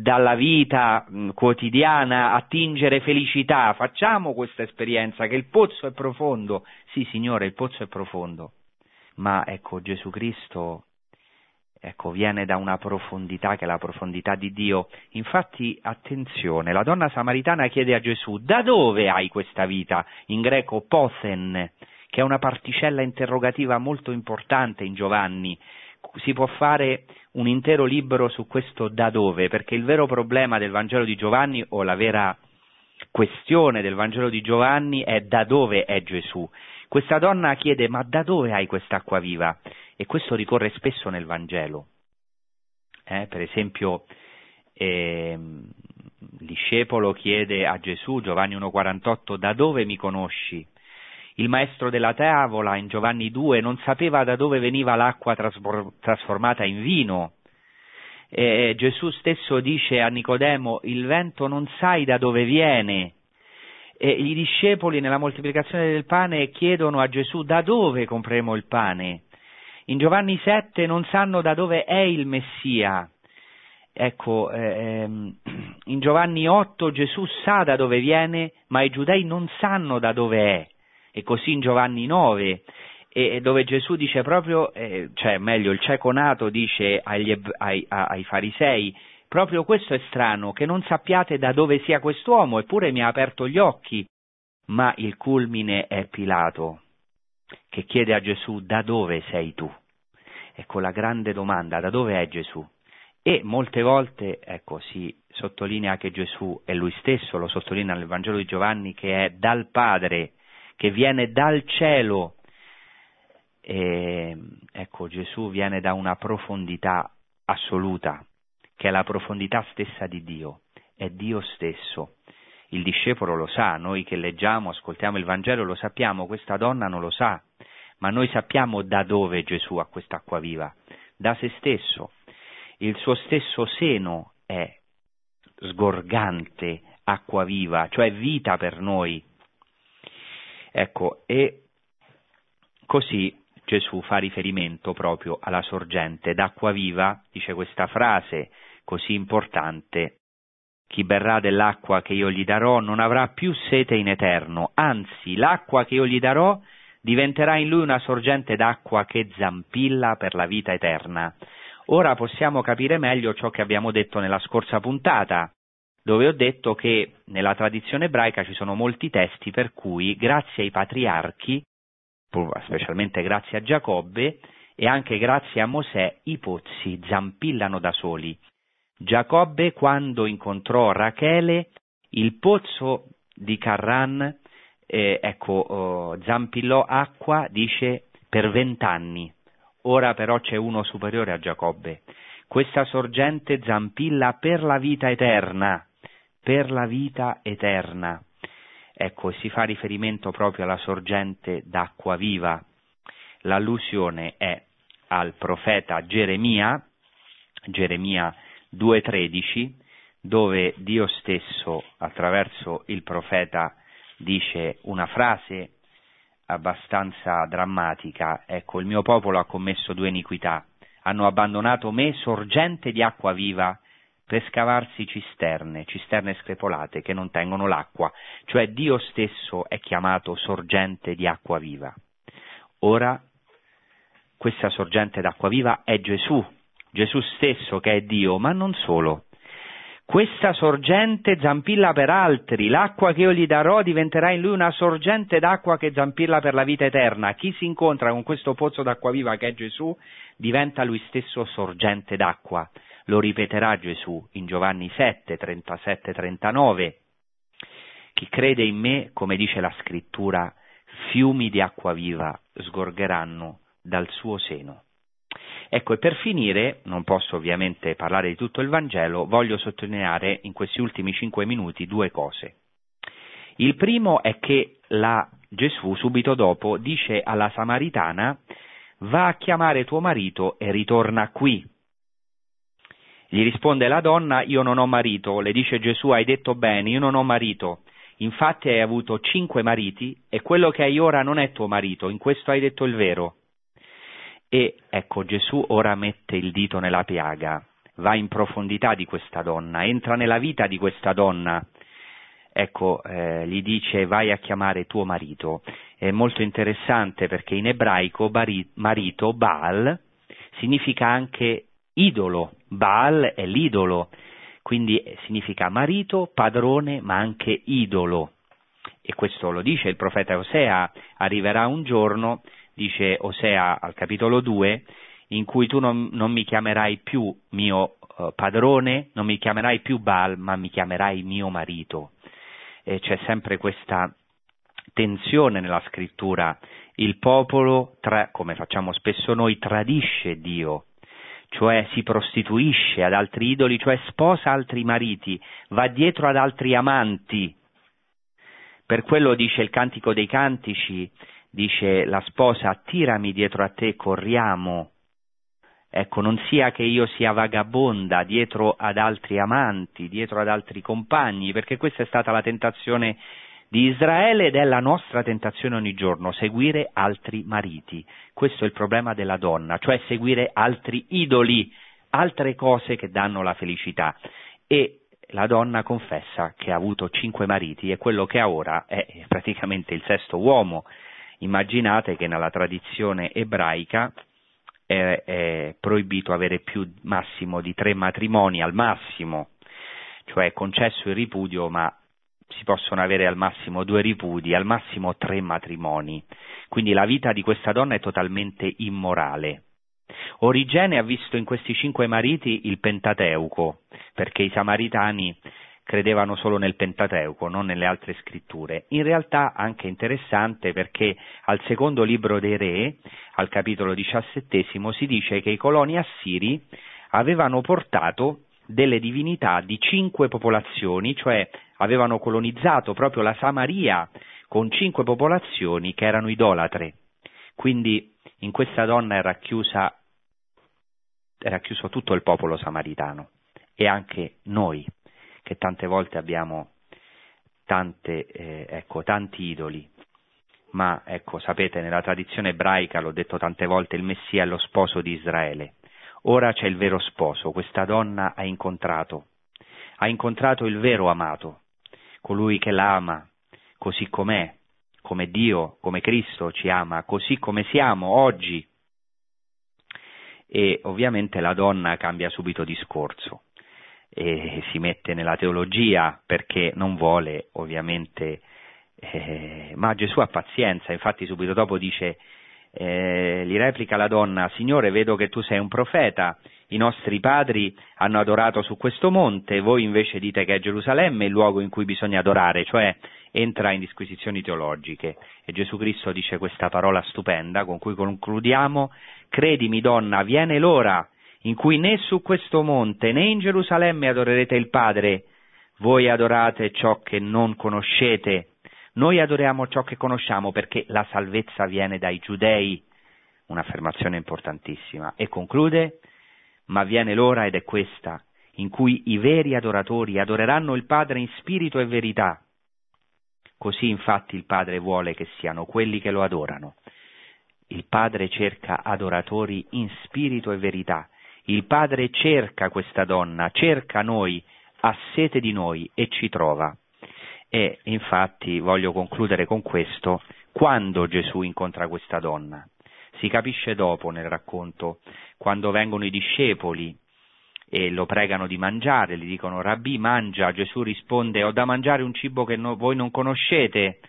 dalla vita quotidiana attingere felicità. Facciamo questa esperienza che il pozzo è profondo. Sì, Signore, il pozzo è profondo. Ma ecco, Gesù Cristo ecco, viene da una profondità che è la profondità di Dio. Infatti, attenzione, la donna samaritana chiede a Gesù, da dove hai questa vita? In greco pothen, che è una particella interrogativa molto importante in Giovanni, si può fare un intero libro su questo da dove, perché il vero problema del Vangelo di Giovanni o la vera questione del Vangelo di Giovanni è da dove è Gesù. Questa donna chiede ma da dove hai quest'acqua viva? E questo ricorre spesso nel Vangelo. Eh, per esempio, eh, il discepolo chiede a Gesù, Giovanni 1,48, da dove mi conosci? Il maestro della tavola in Giovanni 2 non sapeva da dove veniva l'acqua trasformata in vino. E Gesù stesso dice a Nicodemo, il vento non sai da dove viene. E I discepoli nella moltiplicazione del pane chiedono a Gesù da dove compreremo il pane. In Giovanni 7 non sanno da dove è il Messia. Ecco, ehm, in Giovanni 8 Gesù sa da dove viene, ma i giudei non sanno da dove è. E così in Giovanni 9, e dove Gesù dice proprio, eh, cioè meglio, il cieco nato dice agli, ai, ai farisei, proprio questo è strano, che non sappiate da dove sia quest'uomo, eppure mi ha aperto gli occhi. Ma il culmine è Pilato, che chiede a Gesù da dove sei tu? Ecco la grande domanda, da dove è Gesù? E molte volte, ecco, si sottolinea che Gesù è lui stesso, lo sottolinea nel Vangelo di Giovanni, che è dal Padre, che viene dal cielo. E, ecco, Gesù viene da una profondità assoluta, che è la profondità stessa di Dio, è Dio stesso. Il discepolo lo sa, noi che leggiamo, ascoltiamo il Vangelo lo sappiamo, questa donna non lo sa, ma noi sappiamo da dove Gesù ha quest'acqua viva, da se stesso il suo stesso seno è sgorgante acqua viva, cioè vita per noi. Ecco, e così Gesù fa riferimento proprio alla sorgente d'acqua viva, dice questa frase così importante, chi berrà dell'acqua che io gli darò non avrà più sete in eterno, anzi l'acqua che io gli darò diventerà in lui una sorgente d'acqua che zampilla per la vita eterna. Ora possiamo capire meglio ciò che abbiamo detto nella scorsa puntata, dove ho detto che nella tradizione ebraica ci sono molti testi per cui, grazie ai patriarchi, specialmente grazie a Giacobbe e anche grazie a Mosè, i pozzi zampillano da soli. Giacobbe, quando incontrò Rachele, il pozzo di Carran, eh, ecco, oh, zampillò acqua, dice, per vent'anni. Ora però c'è uno superiore a Giacobbe. Questa sorgente zampilla per la vita eterna, per la vita eterna. Ecco, si fa riferimento proprio alla sorgente d'acqua viva. L'allusione è al profeta Geremia, Geremia 2.13, dove Dio stesso, attraverso il profeta, dice una frase abbastanza drammatica. Ecco, il mio popolo ha commesso due iniquità. Hanno abbandonato me, sorgente di acqua viva, per scavarsi cisterne, cisterne screpolate che non tengono l'acqua, cioè Dio stesso è chiamato sorgente di acqua viva. Ora questa sorgente d'acqua viva è Gesù, Gesù stesso che è Dio, ma non solo. Questa sorgente zampilla per altri, l'acqua che io gli darò diventerà in lui una sorgente d'acqua che zampilla per la vita eterna. Chi si incontra con questo pozzo d'acqua viva che è Gesù diventa lui stesso sorgente d'acqua. Lo ripeterà Gesù in Giovanni 7, 37, 39. Chi crede in me, come dice la scrittura, fiumi di acqua viva sgorgeranno dal suo seno. Ecco, e per finire, non posso ovviamente parlare di tutto il Vangelo, voglio sottolineare in questi ultimi cinque minuti due cose. Il primo è che la Gesù subito dopo dice alla Samaritana va a chiamare tuo marito e ritorna qui. Gli risponde la donna io non ho marito, le dice Gesù hai detto bene, io non ho marito, infatti hai avuto cinque mariti e quello che hai ora non è tuo marito, in questo hai detto il vero. E ecco Gesù ora mette il dito nella piaga, va in profondità di questa donna, entra nella vita di questa donna. Ecco, eh, gli dice vai a chiamare tuo marito. È molto interessante perché in ebraico marito, Baal, significa anche idolo. Baal è l'idolo, quindi significa marito, padrone, ma anche idolo. E questo lo dice il profeta Osea, arriverà un giorno dice Osea al capitolo 2, in cui tu non, non mi chiamerai più mio uh, padrone, non mi chiamerai più Baal, ma mi chiamerai mio marito. E c'è sempre questa tensione nella scrittura. Il popolo, tra, come facciamo spesso noi, tradisce Dio, cioè si prostituisce ad altri idoli, cioè sposa altri mariti, va dietro ad altri amanti, Per quello dice il Cantico dei Cantici, dice la sposa, attirami dietro a te, corriamo. Ecco, non sia che io sia vagabonda dietro ad altri amanti, dietro ad altri compagni, perché questa è stata la tentazione di Israele ed è la nostra tentazione ogni giorno, seguire altri mariti. Questo è il problema della donna, cioè seguire altri idoli, altre cose che danno la felicità. E la donna confessa che ha avuto cinque mariti e quello che ha ora è praticamente il sesto uomo. Immaginate che nella tradizione ebraica è, è proibito avere più massimo di tre matrimoni al massimo, cioè è concesso il ripudio, ma si possono avere al massimo due ripudi, al massimo tre matrimoni. Quindi la vita di questa donna è totalmente immorale. Origene ha visto in questi cinque mariti il Pentateuco, perché i samaritani credevano solo nel Pentateuco, non nelle altre scritture. In realtà anche interessante perché al secondo libro dei re, al capitolo diciassettesimo, si dice che i coloni assiri avevano portato delle divinità di cinque popolazioni, cioè avevano colonizzato proprio la Samaria con cinque popolazioni che erano idolatre. Quindi in questa donna era, chiusa, era chiuso tutto il popolo samaritano e anche noi, che tante volte abbiamo tante, eh, ecco, tanti idoli. Ma ecco, sapete, nella tradizione ebraica, l'ho detto tante volte, il Messia è lo sposo di Israele. Ora c'è il vero sposo, questa donna ha incontrato, ha incontrato il vero amato, colui che l'ama così com'è, come Dio, come Cristo ci ama, così come siamo oggi. E ovviamente la donna cambia subito discorso e si mette nella teologia perché non vuole ovviamente, eh, ma Gesù ha pazienza, infatti subito dopo dice, eh, gli replica la donna, Signore vedo che tu sei un profeta, i nostri padri hanno adorato su questo monte, voi invece dite che è Gerusalemme il luogo in cui bisogna adorare, cioè entra in disquisizioni teologiche. E Gesù Cristo dice questa parola stupenda con cui concludiamo, credimi donna, viene l'ora in cui né su questo monte né in Gerusalemme adorerete il Padre, voi adorate ciò che non conoscete, noi adoriamo ciò che conosciamo perché la salvezza viene dai giudei, un'affermazione importantissima. E conclude, ma viene l'ora ed è questa, in cui i veri adoratori adoreranno il Padre in spirito e verità. Così infatti il Padre vuole che siano quelli che lo adorano. Il Padre cerca adoratori in spirito e verità. Il Padre cerca questa donna, cerca noi, ha sete di noi e ci trova. E infatti voglio concludere con questo, quando Gesù incontra questa donna? Si capisce dopo nel racconto, quando vengono i discepoli e lo pregano di mangiare, gli dicono Rabbi mangia, Gesù risponde ho da mangiare un cibo che no, voi non conoscete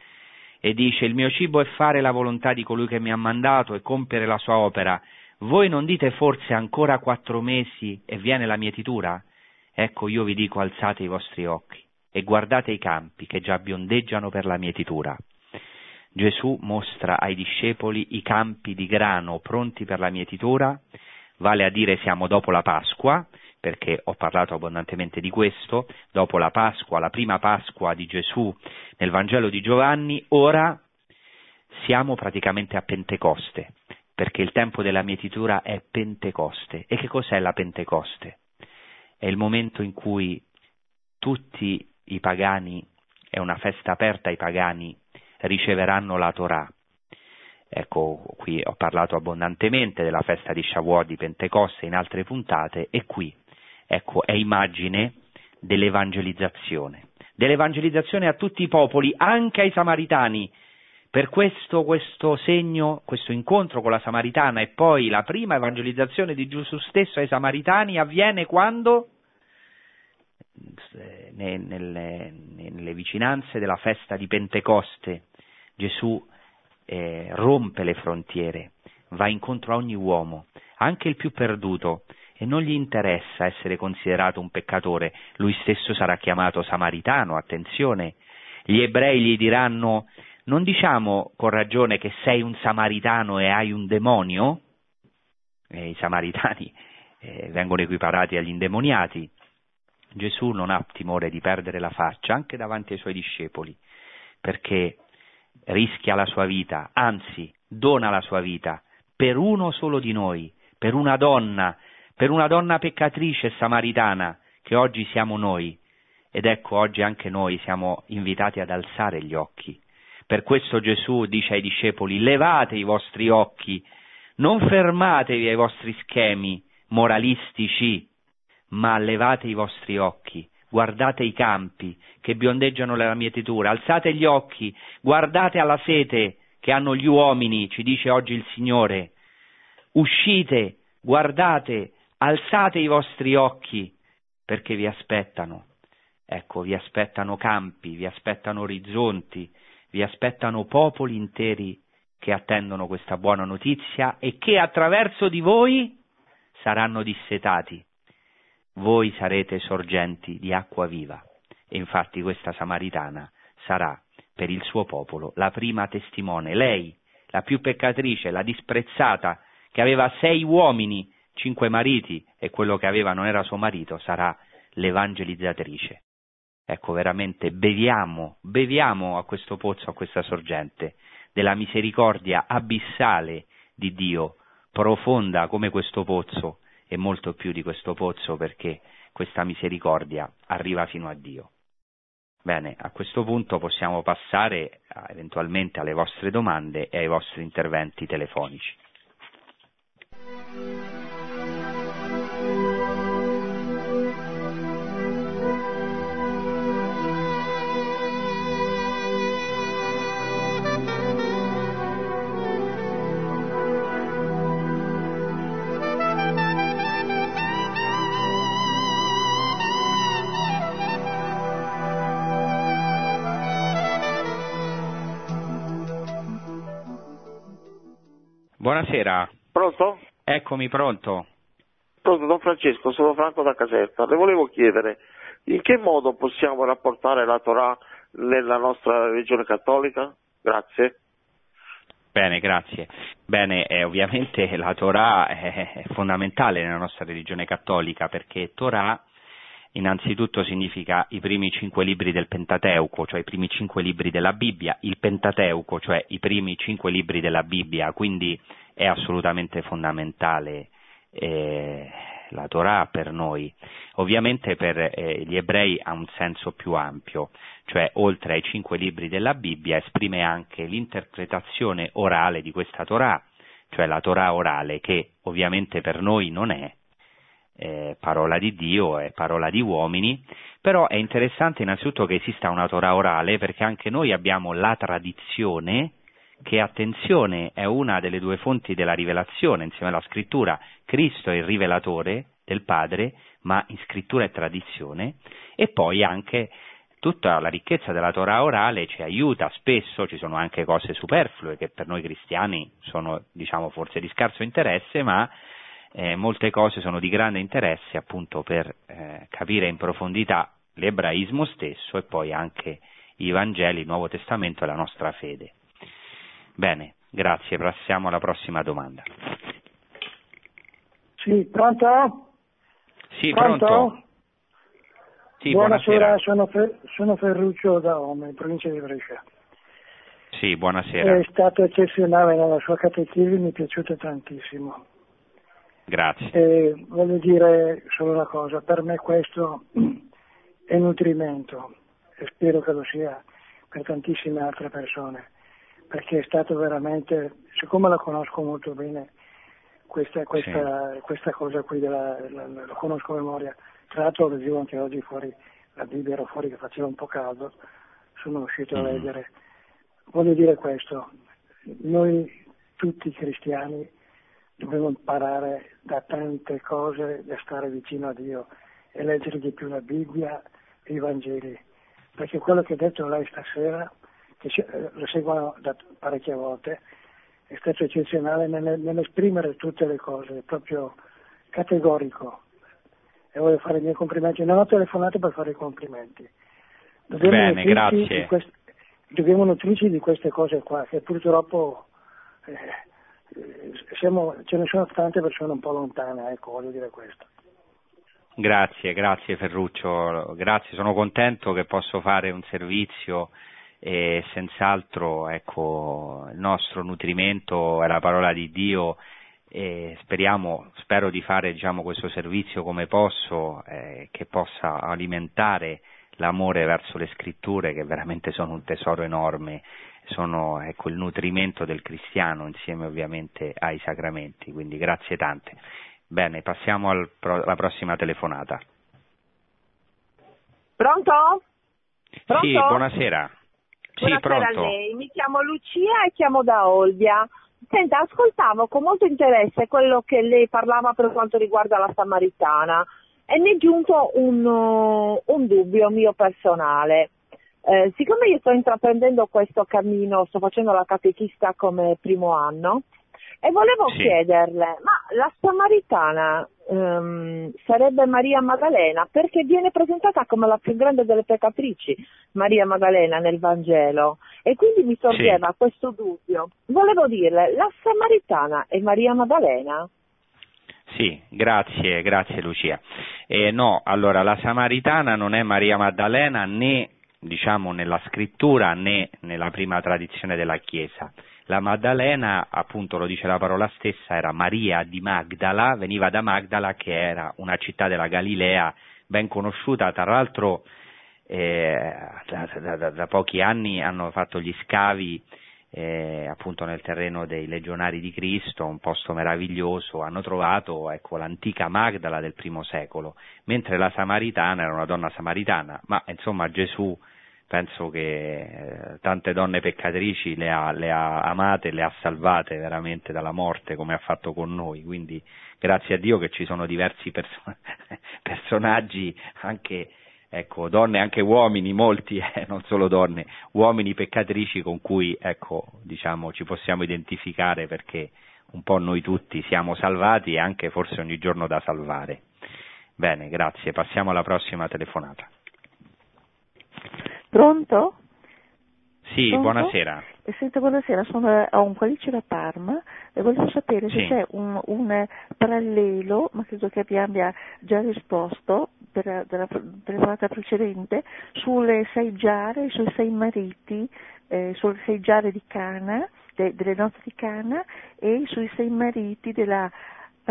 e dice il mio cibo è fare la volontà di colui che mi ha mandato e compiere la sua opera. Voi non dite forse ancora quattro mesi e viene la mietitura? Ecco io vi dico alzate i vostri occhi e guardate i campi che già biondeggiano per la mietitura. Gesù mostra ai discepoli i campi di grano pronti per la mietitura, vale a dire siamo dopo la Pasqua, perché ho parlato abbondantemente di questo, dopo la Pasqua, la prima Pasqua di Gesù nel Vangelo di Giovanni, ora siamo praticamente a Pentecoste, perché il tempo della mietitura è Pentecoste. E che cos'è la Pentecoste? È il momento in cui tutti i pagani, è una festa aperta ai pagani riceveranno la Torah. Ecco, qui ho parlato abbondantemente della festa di Shavuot di Pentecoste in altre puntate e qui, ecco, è immagine dell'evangelizzazione, dell'evangelizzazione a tutti i popoli, anche ai samaritani. Per questo, questo segno, questo incontro con la Samaritana e poi la prima evangelizzazione di Gesù stesso ai Samaritani avviene quando? Nelle, nelle vicinanze della festa di Pentecoste, Gesù eh, rompe le frontiere, va incontro a ogni uomo, anche il più perduto, e non gli interessa essere considerato un peccatore, lui stesso sarà chiamato samaritano, attenzione, gli ebrei gli diranno non diciamo con ragione che sei un samaritano e hai un demonio, eh, i samaritani eh, vengono equiparati agli indemoniati, Gesù non ha timore di perdere la faccia anche davanti ai suoi discepoli, perché rischia la sua vita, anzi dona la sua vita per uno solo di noi, per una donna, per una donna peccatrice samaritana che oggi siamo noi. Ed ecco, oggi anche noi siamo invitati ad alzare gli occhi. Per questo Gesù dice ai discepoli, levate i vostri occhi, non fermatevi ai vostri schemi moralistici, ma levate i vostri occhi, guardate i campi che biondeggiano nella mietitura, alzate gli occhi, guardate alla sete che hanno gli uomini, ci dice oggi il Signore. Uscite, guardate, alzate i vostri occhi, perché vi aspettano. Ecco, vi aspettano campi, vi aspettano orizzonti, vi aspettano popoli interi che attendono questa buona notizia e che attraverso di voi saranno dissetati voi sarete sorgenti di acqua viva. E infatti questa Samaritana sarà per il suo popolo la prima testimone. Lei, la più peccatrice, la disprezzata, che aveva sei uomini, cinque mariti, e quello che aveva non era suo marito, sarà l'evangelizzatrice. Ecco, veramente beviamo, beviamo a questo pozzo, a questa sorgente, della misericordia abissale di Dio, profonda come questo pozzo, e molto più di questo pozzo perché questa misericordia arriva fino a Dio. Bene, a questo punto possiamo passare eventualmente alle vostre domande e ai vostri interventi telefonici. Buonasera. Pronto? Eccomi pronto. Pronto, Don Francesco, sono Franco da Caserta. Le volevo chiedere in che modo possiamo rapportare la Torah nella nostra religione cattolica? Grazie. Bene, grazie. Bene, eh, ovviamente (laughs) la Torah è fondamentale nella nostra religione cattolica perché Torah innanzitutto significa i primi cinque libri del Pentateuco, cioè i primi cinque libri della Bibbia, il Pentateuco, cioè i primi cinque libri della Bibbia, quindi è assolutamente fondamentale eh, la Torah per noi. Ovviamente per eh, gli ebrei ha un senso più ampio, cioè oltre ai cinque libri della Bibbia esprime anche l'interpretazione orale di questa Torah, cioè la Torah orale che ovviamente per noi non è, eh, parola di Dio, è parola di uomini, però è interessante innanzitutto che esista una Torah orale perché anche noi abbiamo la tradizione che, attenzione, è una delle due fonti della rivelazione insieme alla scrittura. Cristo è il rivelatore del Padre, ma in scrittura e tradizione, e poi anche tutta la ricchezza della Torah orale ci aiuta, spesso ci sono anche cose superflue che per noi cristiani sono diciamo forse di scarso interesse, ma eh, molte cose sono di grande interesse appunto per eh, capire in profondità l'ebraismo stesso e poi anche i Vangeli, il Nuovo Testamento e la nostra fede. Bene, grazie, passiamo alla prossima domanda. Sì, pronto? Sì, pronto? pronto? Sì, buonasera, buonasera. Sono, Fer- sono, Ferruccio da Ome, in provincia di Brescia. Sì, buonasera. È stato eccezionale nella sua catechismo, mi è piaciuto tantissimo. Grazie. E voglio dire solo una cosa, per me questo è nutrimento e spero che lo sia per tantissime altre persone, perché è stato veramente, siccome la conosco molto bene, questa, questa, sì. questa cosa qui, della, la, la, la, conosco a memoria, tra l'altro leggevo anche oggi fuori, la Bibbia era fuori che faceva un po' caldo, sono uscito mm. a leggere. Voglio dire questo, noi tutti cristiani dobbiamo imparare da tante cose da stare vicino a Dio e leggere di più la Bibbia e i Vangeli. Perché quello che ha detto lei stasera, che eh, lo seguono da parecchie volte, è stato eccezionale nell'esprimere tutte le cose, proprio categorico. E voglio fare i miei complimenti. Non ho telefonato per fare i complimenti. Dobbiamo Bene, grazie. Queste, dobbiamo nutrirci di queste cose qua, che purtroppo eh, siamo, ce ne sono tante persone un po' lontane, ecco, voglio dire questo. Grazie, grazie Ferruccio, grazie, sono contento che posso fare un servizio e senz'altro ecco, il nostro nutrimento è la parola di Dio e speriamo, spero di fare diciamo, questo servizio come posso, eh, che possa alimentare l'amore verso le scritture che veramente sono un tesoro enorme, sono ecco, il nutrimento del cristiano insieme ovviamente ai sacramenti, quindi grazie tante. Bene, passiamo al, alla prossima telefonata. Pronto? Pronto? Sì, buonasera. Buonasera sì, a lei, mi chiamo Lucia e chiamo da Olbia. Senta, ascoltavo con molto interesse quello che lei parlava per quanto riguarda la Samaritana e mi è giunto un, uh, un dubbio mio personale. Eh, siccome io sto intraprendendo questo cammino, sto facendo la catechista come primo anno, e volevo sì. chiederle, ma la Samaritana um, sarebbe Maria Maddalena perché viene presentata come la più grande delle peccatrici, Maria Maddalena nel Vangelo, e quindi mi sorgeva sì. questo dubbio. Volevo dirle, la Samaritana è Maria Maddalena? Sì, grazie, grazie Lucia. Eh, no, allora la Samaritana non è Maria Maddalena né diciamo nella scrittura né nella prima tradizione della Chiesa la Maddalena, appunto lo dice la parola stessa, era Maria di Magdala, veniva da Magdala che era una città della Galilea ben conosciuta, tra l'altro eh, da, da, da, pochi anni hanno fatto gli scavi eh, appunto nel terreno dei legionari di Cristo, un posto meraviglioso, hanno trovato ecco, l'antica Magdala del primo secolo, mentre la Samaritana era una donna samaritana, ma insomma Gesù penso che eh, tante donne peccatrici le ha, le ha amate, le ha salvate veramente dalla morte come ha fatto con noi, quindi grazie a Dio che ci sono diversi perso- (laughs) personaggi, anche ecco, donne, anche uomini, molti, (laughs) eh, non solo donne, uomini peccatrici con cui ecco, diciamo, ci possiamo identificare perché un po' noi tutti siamo salvati e anche forse ogni giorno da salvare. Bene, grazie, passiamo alla prossima telefonata. Pronto? Sì, Pronto? buonasera. Eh, senta, buonasera, sono a un qualice da Parma e volevo sapere sì. se c'è un, un, parallelo, ma credo che abbia già risposto per, della telefonata precedente, sulle sei giare, sui sei mariti, eh, sulle sei giare di Cana, de, delle nozze di Cana e sui sei mariti della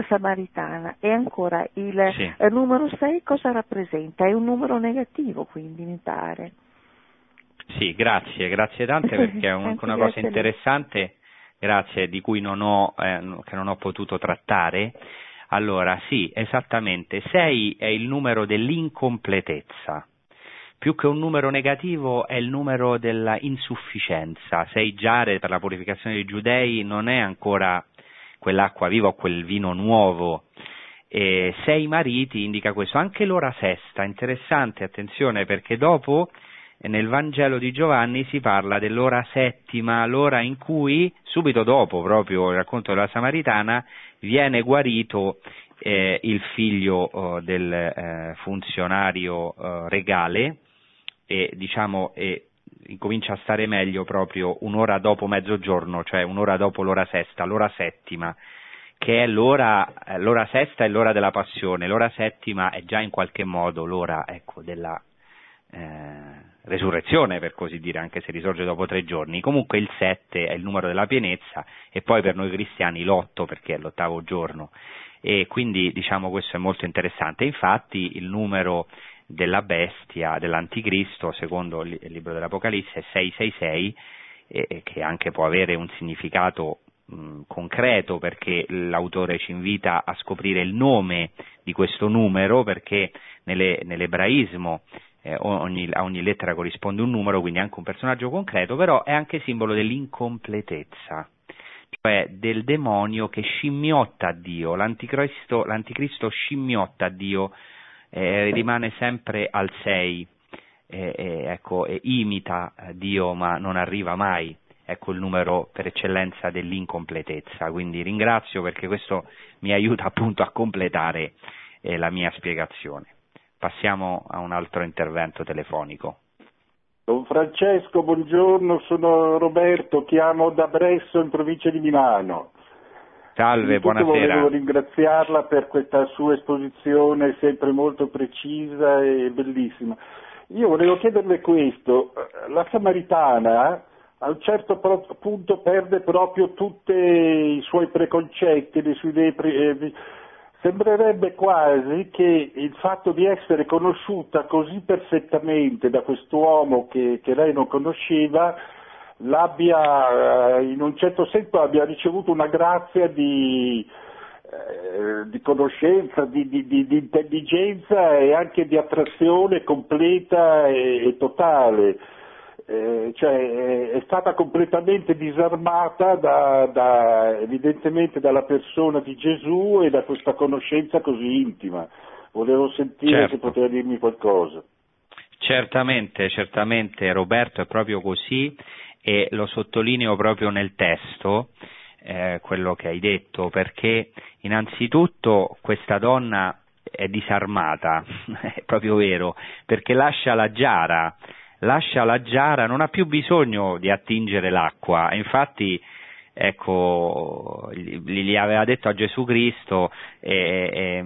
Samaritana. E ancora il sì. eh, numero 6 cosa rappresenta? È un numero negativo, quindi mi pare. Sì, grazie, grazie tante (laughs) perché è un, una cosa interessante, grazie, di cui non ho, eh, che non ho potuto trattare. Allora, sì, esattamente, 6 è il numero dell'incompletezza. Più che un numero negativo è il numero della insufficienza. Sei giare per la purificazione dei giudei non è ancora quell'acqua viva o quel vino nuovo. E sei mariti indica questo. Anche l'ora sesta, interessante, attenzione, perché dopo nel Vangelo di Giovanni si parla dell'ora settima, l'ora in cui, subito dopo proprio il racconto della Samaritana, viene guarito eh, il figlio oh, del eh, funzionario oh, regale e diciamo e incomincia a stare meglio proprio un'ora dopo mezzogiorno, cioè un'ora dopo l'ora sesta, l'ora settima, che è l'ora, eh, l'ora sesta è l'ora della passione, l'ora settima è già in qualche modo l'ora ecco, della eh, resurrezione, per così dire, anche se risorge dopo tre giorni. Comunque il 7 è il numero della pienezza e poi per noi cristiani l'8 perché è l'ottavo giorno. E quindi diciamo questo è molto interessante. Infatti il numero della bestia, dell'anticristo, secondo il libro dell'Apocalisse, è 666, eh, che anche può avere un significato concreto perché l'autore ci invita a scoprire il nome di questo numero perché nelle, nell'ebraismo eh, ogni, a ogni lettera corrisponde un numero, quindi anche un personaggio concreto, però è anche simbolo dell'incompletezza, cioè del demonio che scimmiotta Dio, l'anticristo, l'anticristo scimmiotta Dio, eh, rimane sempre al 6, eh, ecco, imita Dio ma non arriva mai, ecco il numero per eccellenza dell'incompletezza, quindi ringrazio perché questo mi aiuta appunto a completare eh, la mia spiegazione. Passiamo a un altro intervento telefonico. Don Francesco, buongiorno, sono Roberto, chiamo da Bresso in provincia di Milano. Salve, buonasera. Volevo ringraziarla per questa sua esposizione sempre molto precisa e bellissima. io volevo chiederle questo, la Samaritana a un certo punto perde proprio tutti i suoi preconcetti, le sue idee, pre- sembrerebbe quasi che il fatto di essere conosciuta così perfettamente da quest'uomo che, che lei non conosceva l'abbia, in un certo senso abbia ricevuto una grazia di, eh, di conoscenza, di, di, di, intelligenza e anche di attrazione completa e, e totale. Eh, cioè, è stata completamente disarmata da, da, evidentemente dalla persona di Gesù e da questa conoscenza così intima. Volevo sentire certo. se poteva dirmi qualcosa. Certamente, certamente Roberto è proprio così e lo sottolineo proprio nel testo, eh, quello che hai detto, perché innanzitutto questa donna è disarmata, (laughs) è proprio vero, perché lascia la giara, lascia la giara, non ha più bisogno di attingere l'acqua, infatti ecco, gli aveva detto a Gesù Cristo eh, eh,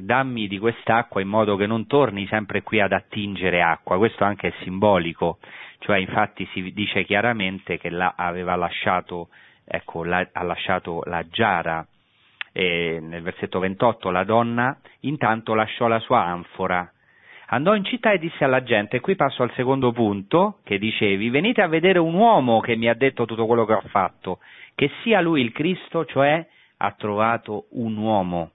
dammi di quest'acqua in modo che non torni sempre qui ad attingere acqua, questo anche è simbolico, cioè infatti si dice chiaramente che la, aveva lasciato, ecco, la, ha lasciato la giara, e nel versetto 28 la donna intanto lasciò la sua anfora, andò in città e disse alla gente, e qui passo al secondo punto che dicevi, venite a vedere un uomo che mi ha detto tutto quello che ho fatto, che sia lui il Cristo, cioè ha trovato un uomo,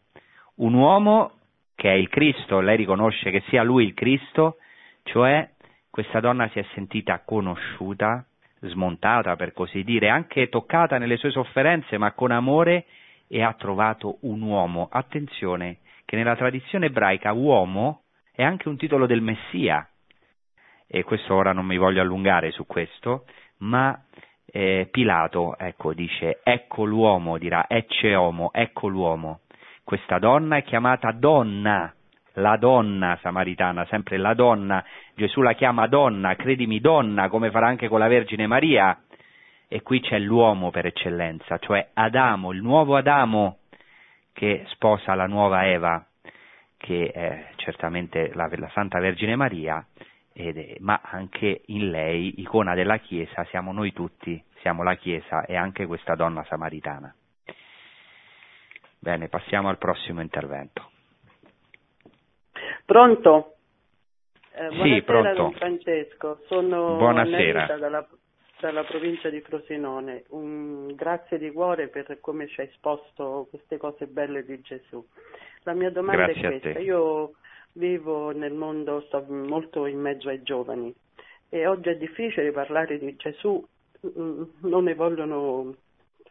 un uomo che è il Cristo, lei riconosce che sia lui il Cristo, cioè questa donna si è sentita conosciuta, smontata per così dire, anche toccata nelle sue sofferenze, ma con amore e ha trovato un uomo. Attenzione che nella tradizione ebraica uomo è anche un titolo del Messia, e questo ora non mi voglio allungare su questo, ma eh, Pilato ecco, dice ecco l'uomo, dirà ecce homo, ecco l'uomo. Questa donna è chiamata donna, la donna samaritana, sempre la donna, Gesù la chiama donna, credimi donna, come farà anche con la Vergine Maria, e qui c'è l'uomo per eccellenza, cioè Adamo, il nuovo Adamo che sposa la nuova Eva, che è certamente la, la Santa Vergine Maria, è, ma anche in lei, icona della Chiesa, siamo noi tutti, siamo la Chiesa e anche questa donna samaritana. Bene, passiamo al prossimo intervento. Pronto? Eh, buonasera sì, pronto. Don Francesco, sono buonasera. Dalla, dalla provincia di Frosinone. Un, grazie di cuore per come ci hai esposto queste cose belle di Gesù. La mia domanda grazie è questa. Io vivo nel mondo, sto molto in mezzo ai giovani e oggi è difficile parlare di Gesù, mm, non ne vogliono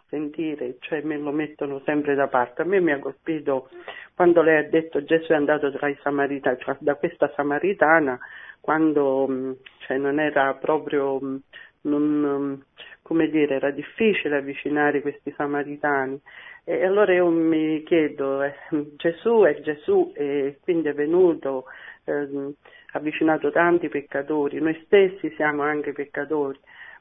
sentire, cioè me lo mettono sempre da parte. A me mi ha colpito quando lei ha detto Gesù è andato tra i samaritani, cioè da questa samaritana, quando mm, cioè, non era proprio, mm, non, come dire, era difficile avvicinare questi samaritani. E allora io mi chiedo, eh, Gesù è Gesù e quindi è venuto, eh, avvicinato tanti peccatori, noi stessi siamo anche peccatori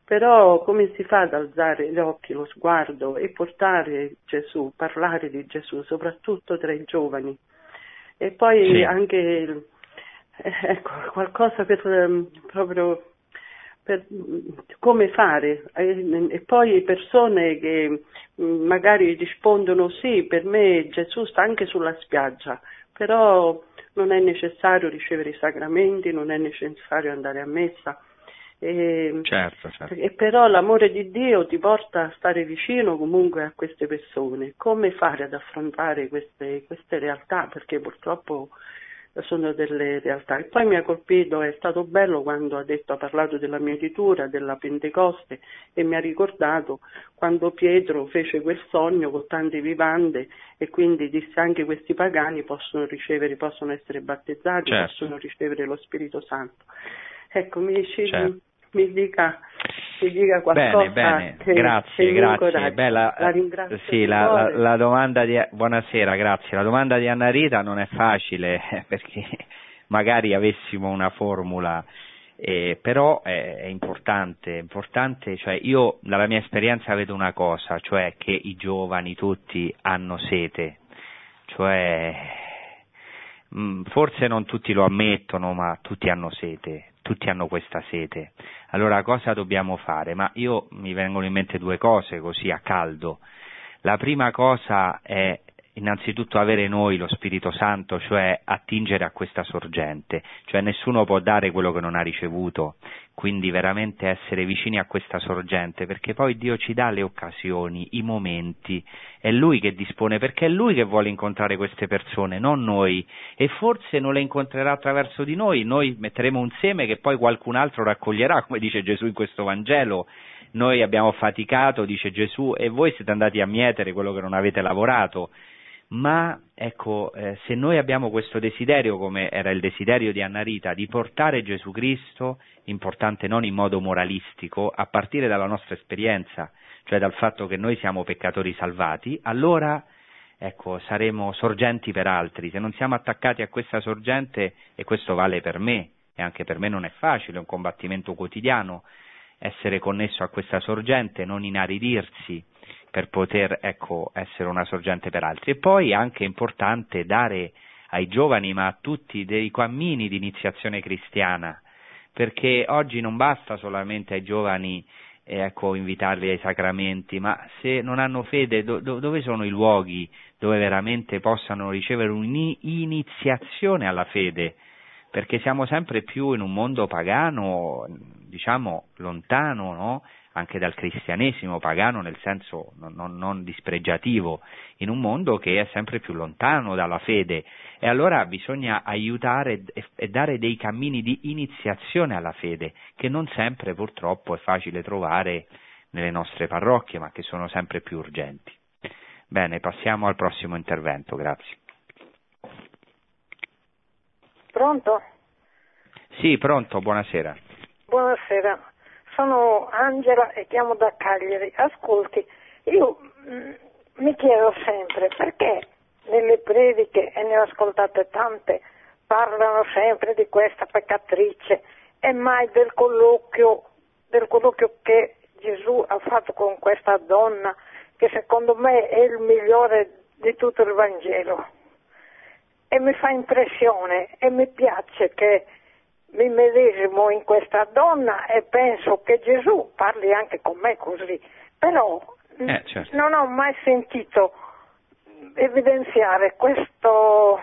però come si fa ad alzare gli occhi, lo sguardo e portare Gesù, parlare di Gesù, soprattutto tra i giovani? E poi sì. anche eh, ecco, qualcosa per ehm, proprio per come fare e, e poi persone che mm, magari rispondono sì, per me Gesù sta anche sulla spiaggia, però non è necessario ricevere i sacramenti, non è necessario andare a messa e, certo, certo. e però l'amore di Dio ti porta a stare vicino comunque a queste persone. Come fare ad affrontare queste, queste realtà? Perché purtroppo sono delle realtà. E poi mi ha colpito, è stato bello quando ha detto, ha parlato della mietitura, della Pentecoste e mi ha ricordato quando Pietro fece quel sogno con tante vivande e quindi disse anche questi pagani possono ricevere, possono essere battezzati, certo. possono ricevere lo Spirito Santo. Ecco, mi, certo mi dica, mi dica qualcosa. Bene, bene, che, grazie, che grazie. Beh, la, ringrazio. Sì, la, la, la, domanda di, buonasera, grazie. La domanda di Anna Rita non è facile (laughs) perché magari avessimo una formula, eh, però è, è importante, è importante, cioè io dalla mia esperienza vedo una cosa, cioè che i giovani tutti hanno sete, cioè mm, forse non tutti lo ammettono, ma tutti hanno sete, tutti hanno questa sete. Allora cosa dobbiamo fare? Ma io mi vengono in mente due cose così a caldo. La prima cosa è innanzitutto avere noi lo Spirito Santo, cioè attingere a questa sorgente, cioè nessuno può dare quello che non ha ricevuto, quindi veramente essere vicini a questa sorgente, perché poi Dio ci dà le occasioni, i momenti, è Lui che dispone, perché è Lui che vuole incontrare queste persone, non noi, e forse non le incontrerà attraverso di noi, noi metteremo un seme che poi qualcun altro raccoglierà, come dice Gesù in questo Vangelo, noi abbiamo faticato, dice Gesù, e voi siete andati a mietere quello che non avete lavorato, ma ecco, eh, se noi abbiamo questo desiderio, come era il desiderio di Anna Rita, di portare Gesù Cristo, importante non in modo moralistico, a partire dalla nostra esperienza, cioè dal fatto che noi siamo peccatori salvati, allora ecco, saremo sorgenti per altri. Se non siamo attaccati a questa sorgente, e questo vale per me, e anche per me non è facile, è un combattimento quotidiano, essere connesso a questa sorgente, non inaridirsi, per poter ecco, essere una sorgente per altri. E poi è anche importante dare ai giovani, ma a tutti, dei cammini di iniziazione cristiana, perché oggi non basta solamente ai giovani eh, ecco, invitarli ai sacramenti, ma se non hanno fede, do, do, dove sono i luoghi dove veramente possano ricevere un'iniziazione alla fede? Perché siamo sempre più in un mondo pagano, diciamo, lontano, no? Anche dal cristianesimo pagano nel senso non, non, non, dispregiativo, in un mondo che è sempre più lontano dalla fede e allora bisogna aiutare e, e dare dei cammini di iniziazione alla fede che non sempre purtroppo è facile trovare nelle nostre parrocchie ma che sono sempre più urgenti. Bene, passiamo al prossimo intervento, grazie. Pronto? Sì, pronto, buonasera. Buonasera sono Angela e chiamo da Cagliari. Ascolti, io mm, mi chiedo sempre perché nelle prediche, e ne ho ascoltate tante, parlano sempre di questa peccatrice e mai del colloquio, del colloquio che Gesù ha fatto con questa donna, che secondo me è il migliore di tutto il Vangelo. E mi fa impressione e mi piace che mi medesimo in questa donna e penso che Gesù parli anche con me così, però eh, certo. non ho mai sentito evidenziare questo,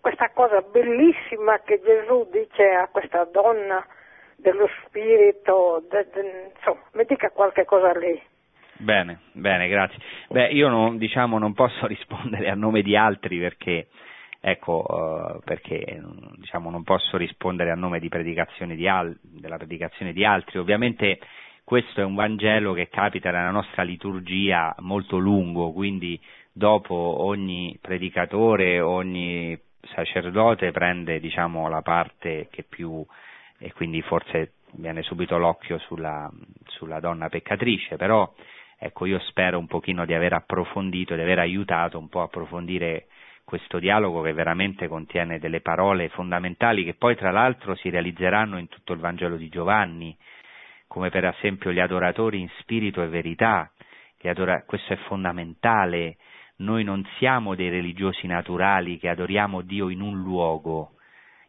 questa cosa bellissima che Gesù dice a questa donna dello spirito, de, de, insomma, mi dica qualche cosa lei. Bene, bene, grazie. Beh, io non, diciamo, non posso (laughs) rispondere a nome di altri perché Ecco, uh, perché diciamo, non posso rispondere a nome di predicazione di al- della predicazione di altri. Ovviamente questo è un Vangelo che capita nella nostra liturgia molto lungo, quindi dopo ogni predicatore, ogni sacerdote prende diciamo, la parte che più e quindi forse viene subito l'occhio sulla, sulla donna peccatrice, però ecco, io spero un pochino di aver approfondito, di aver aiutato un po' a approfondire questo dialogo che veramente contiene delle parole fondamentali che poi tra l'altro si realizzeranno in tutto il Vangelo di Giovanni, come per esempio gli adoratori in spirito e verità, adora- questo è fondamentale, noi non siamo dei religiosi naturali che adoriamo Dio in un luogo,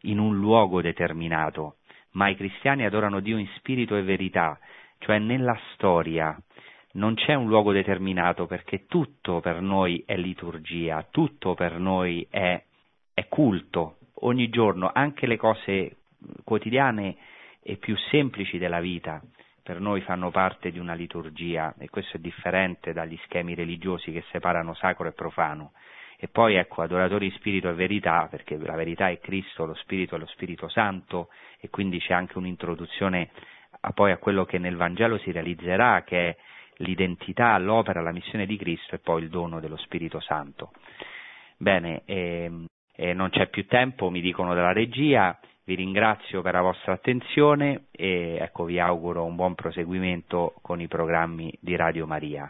in un luogo determinato, ma i cristiani adorano Dio in spirito e verità, cioè nella storia, non c'è un luogo determinato perché tutto per noi è liturgia, tutto per noi è, è culto, ogni giorno, anche le cose quotidiane e più semplici della vita per noi fanno parte di una liturgia e questo è differente dagli schemi religiosi che separano sacro e profano. E poi ecco, adoratori di spirito e verità, perché la verità è Cristo, lo spirito è lo Spirito Santo e quindi c'è anche un'introduzione a poi a quello che nel Vangelo si realizzerà, che è l'identità, l'opera, la missione di Cristo e poi il dono dello Spirito Santo. Bene, eh, eh, non c'è più tempo, mi dicono dalla regia, vi ringrazio per la vostra attenzione e ecco, vi auguro un buon proseguimento con i programmi di Radio Maria.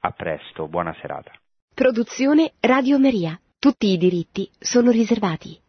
A presto, buona serata. Produzione Radio Maria. Tutti i diritti sono riservati.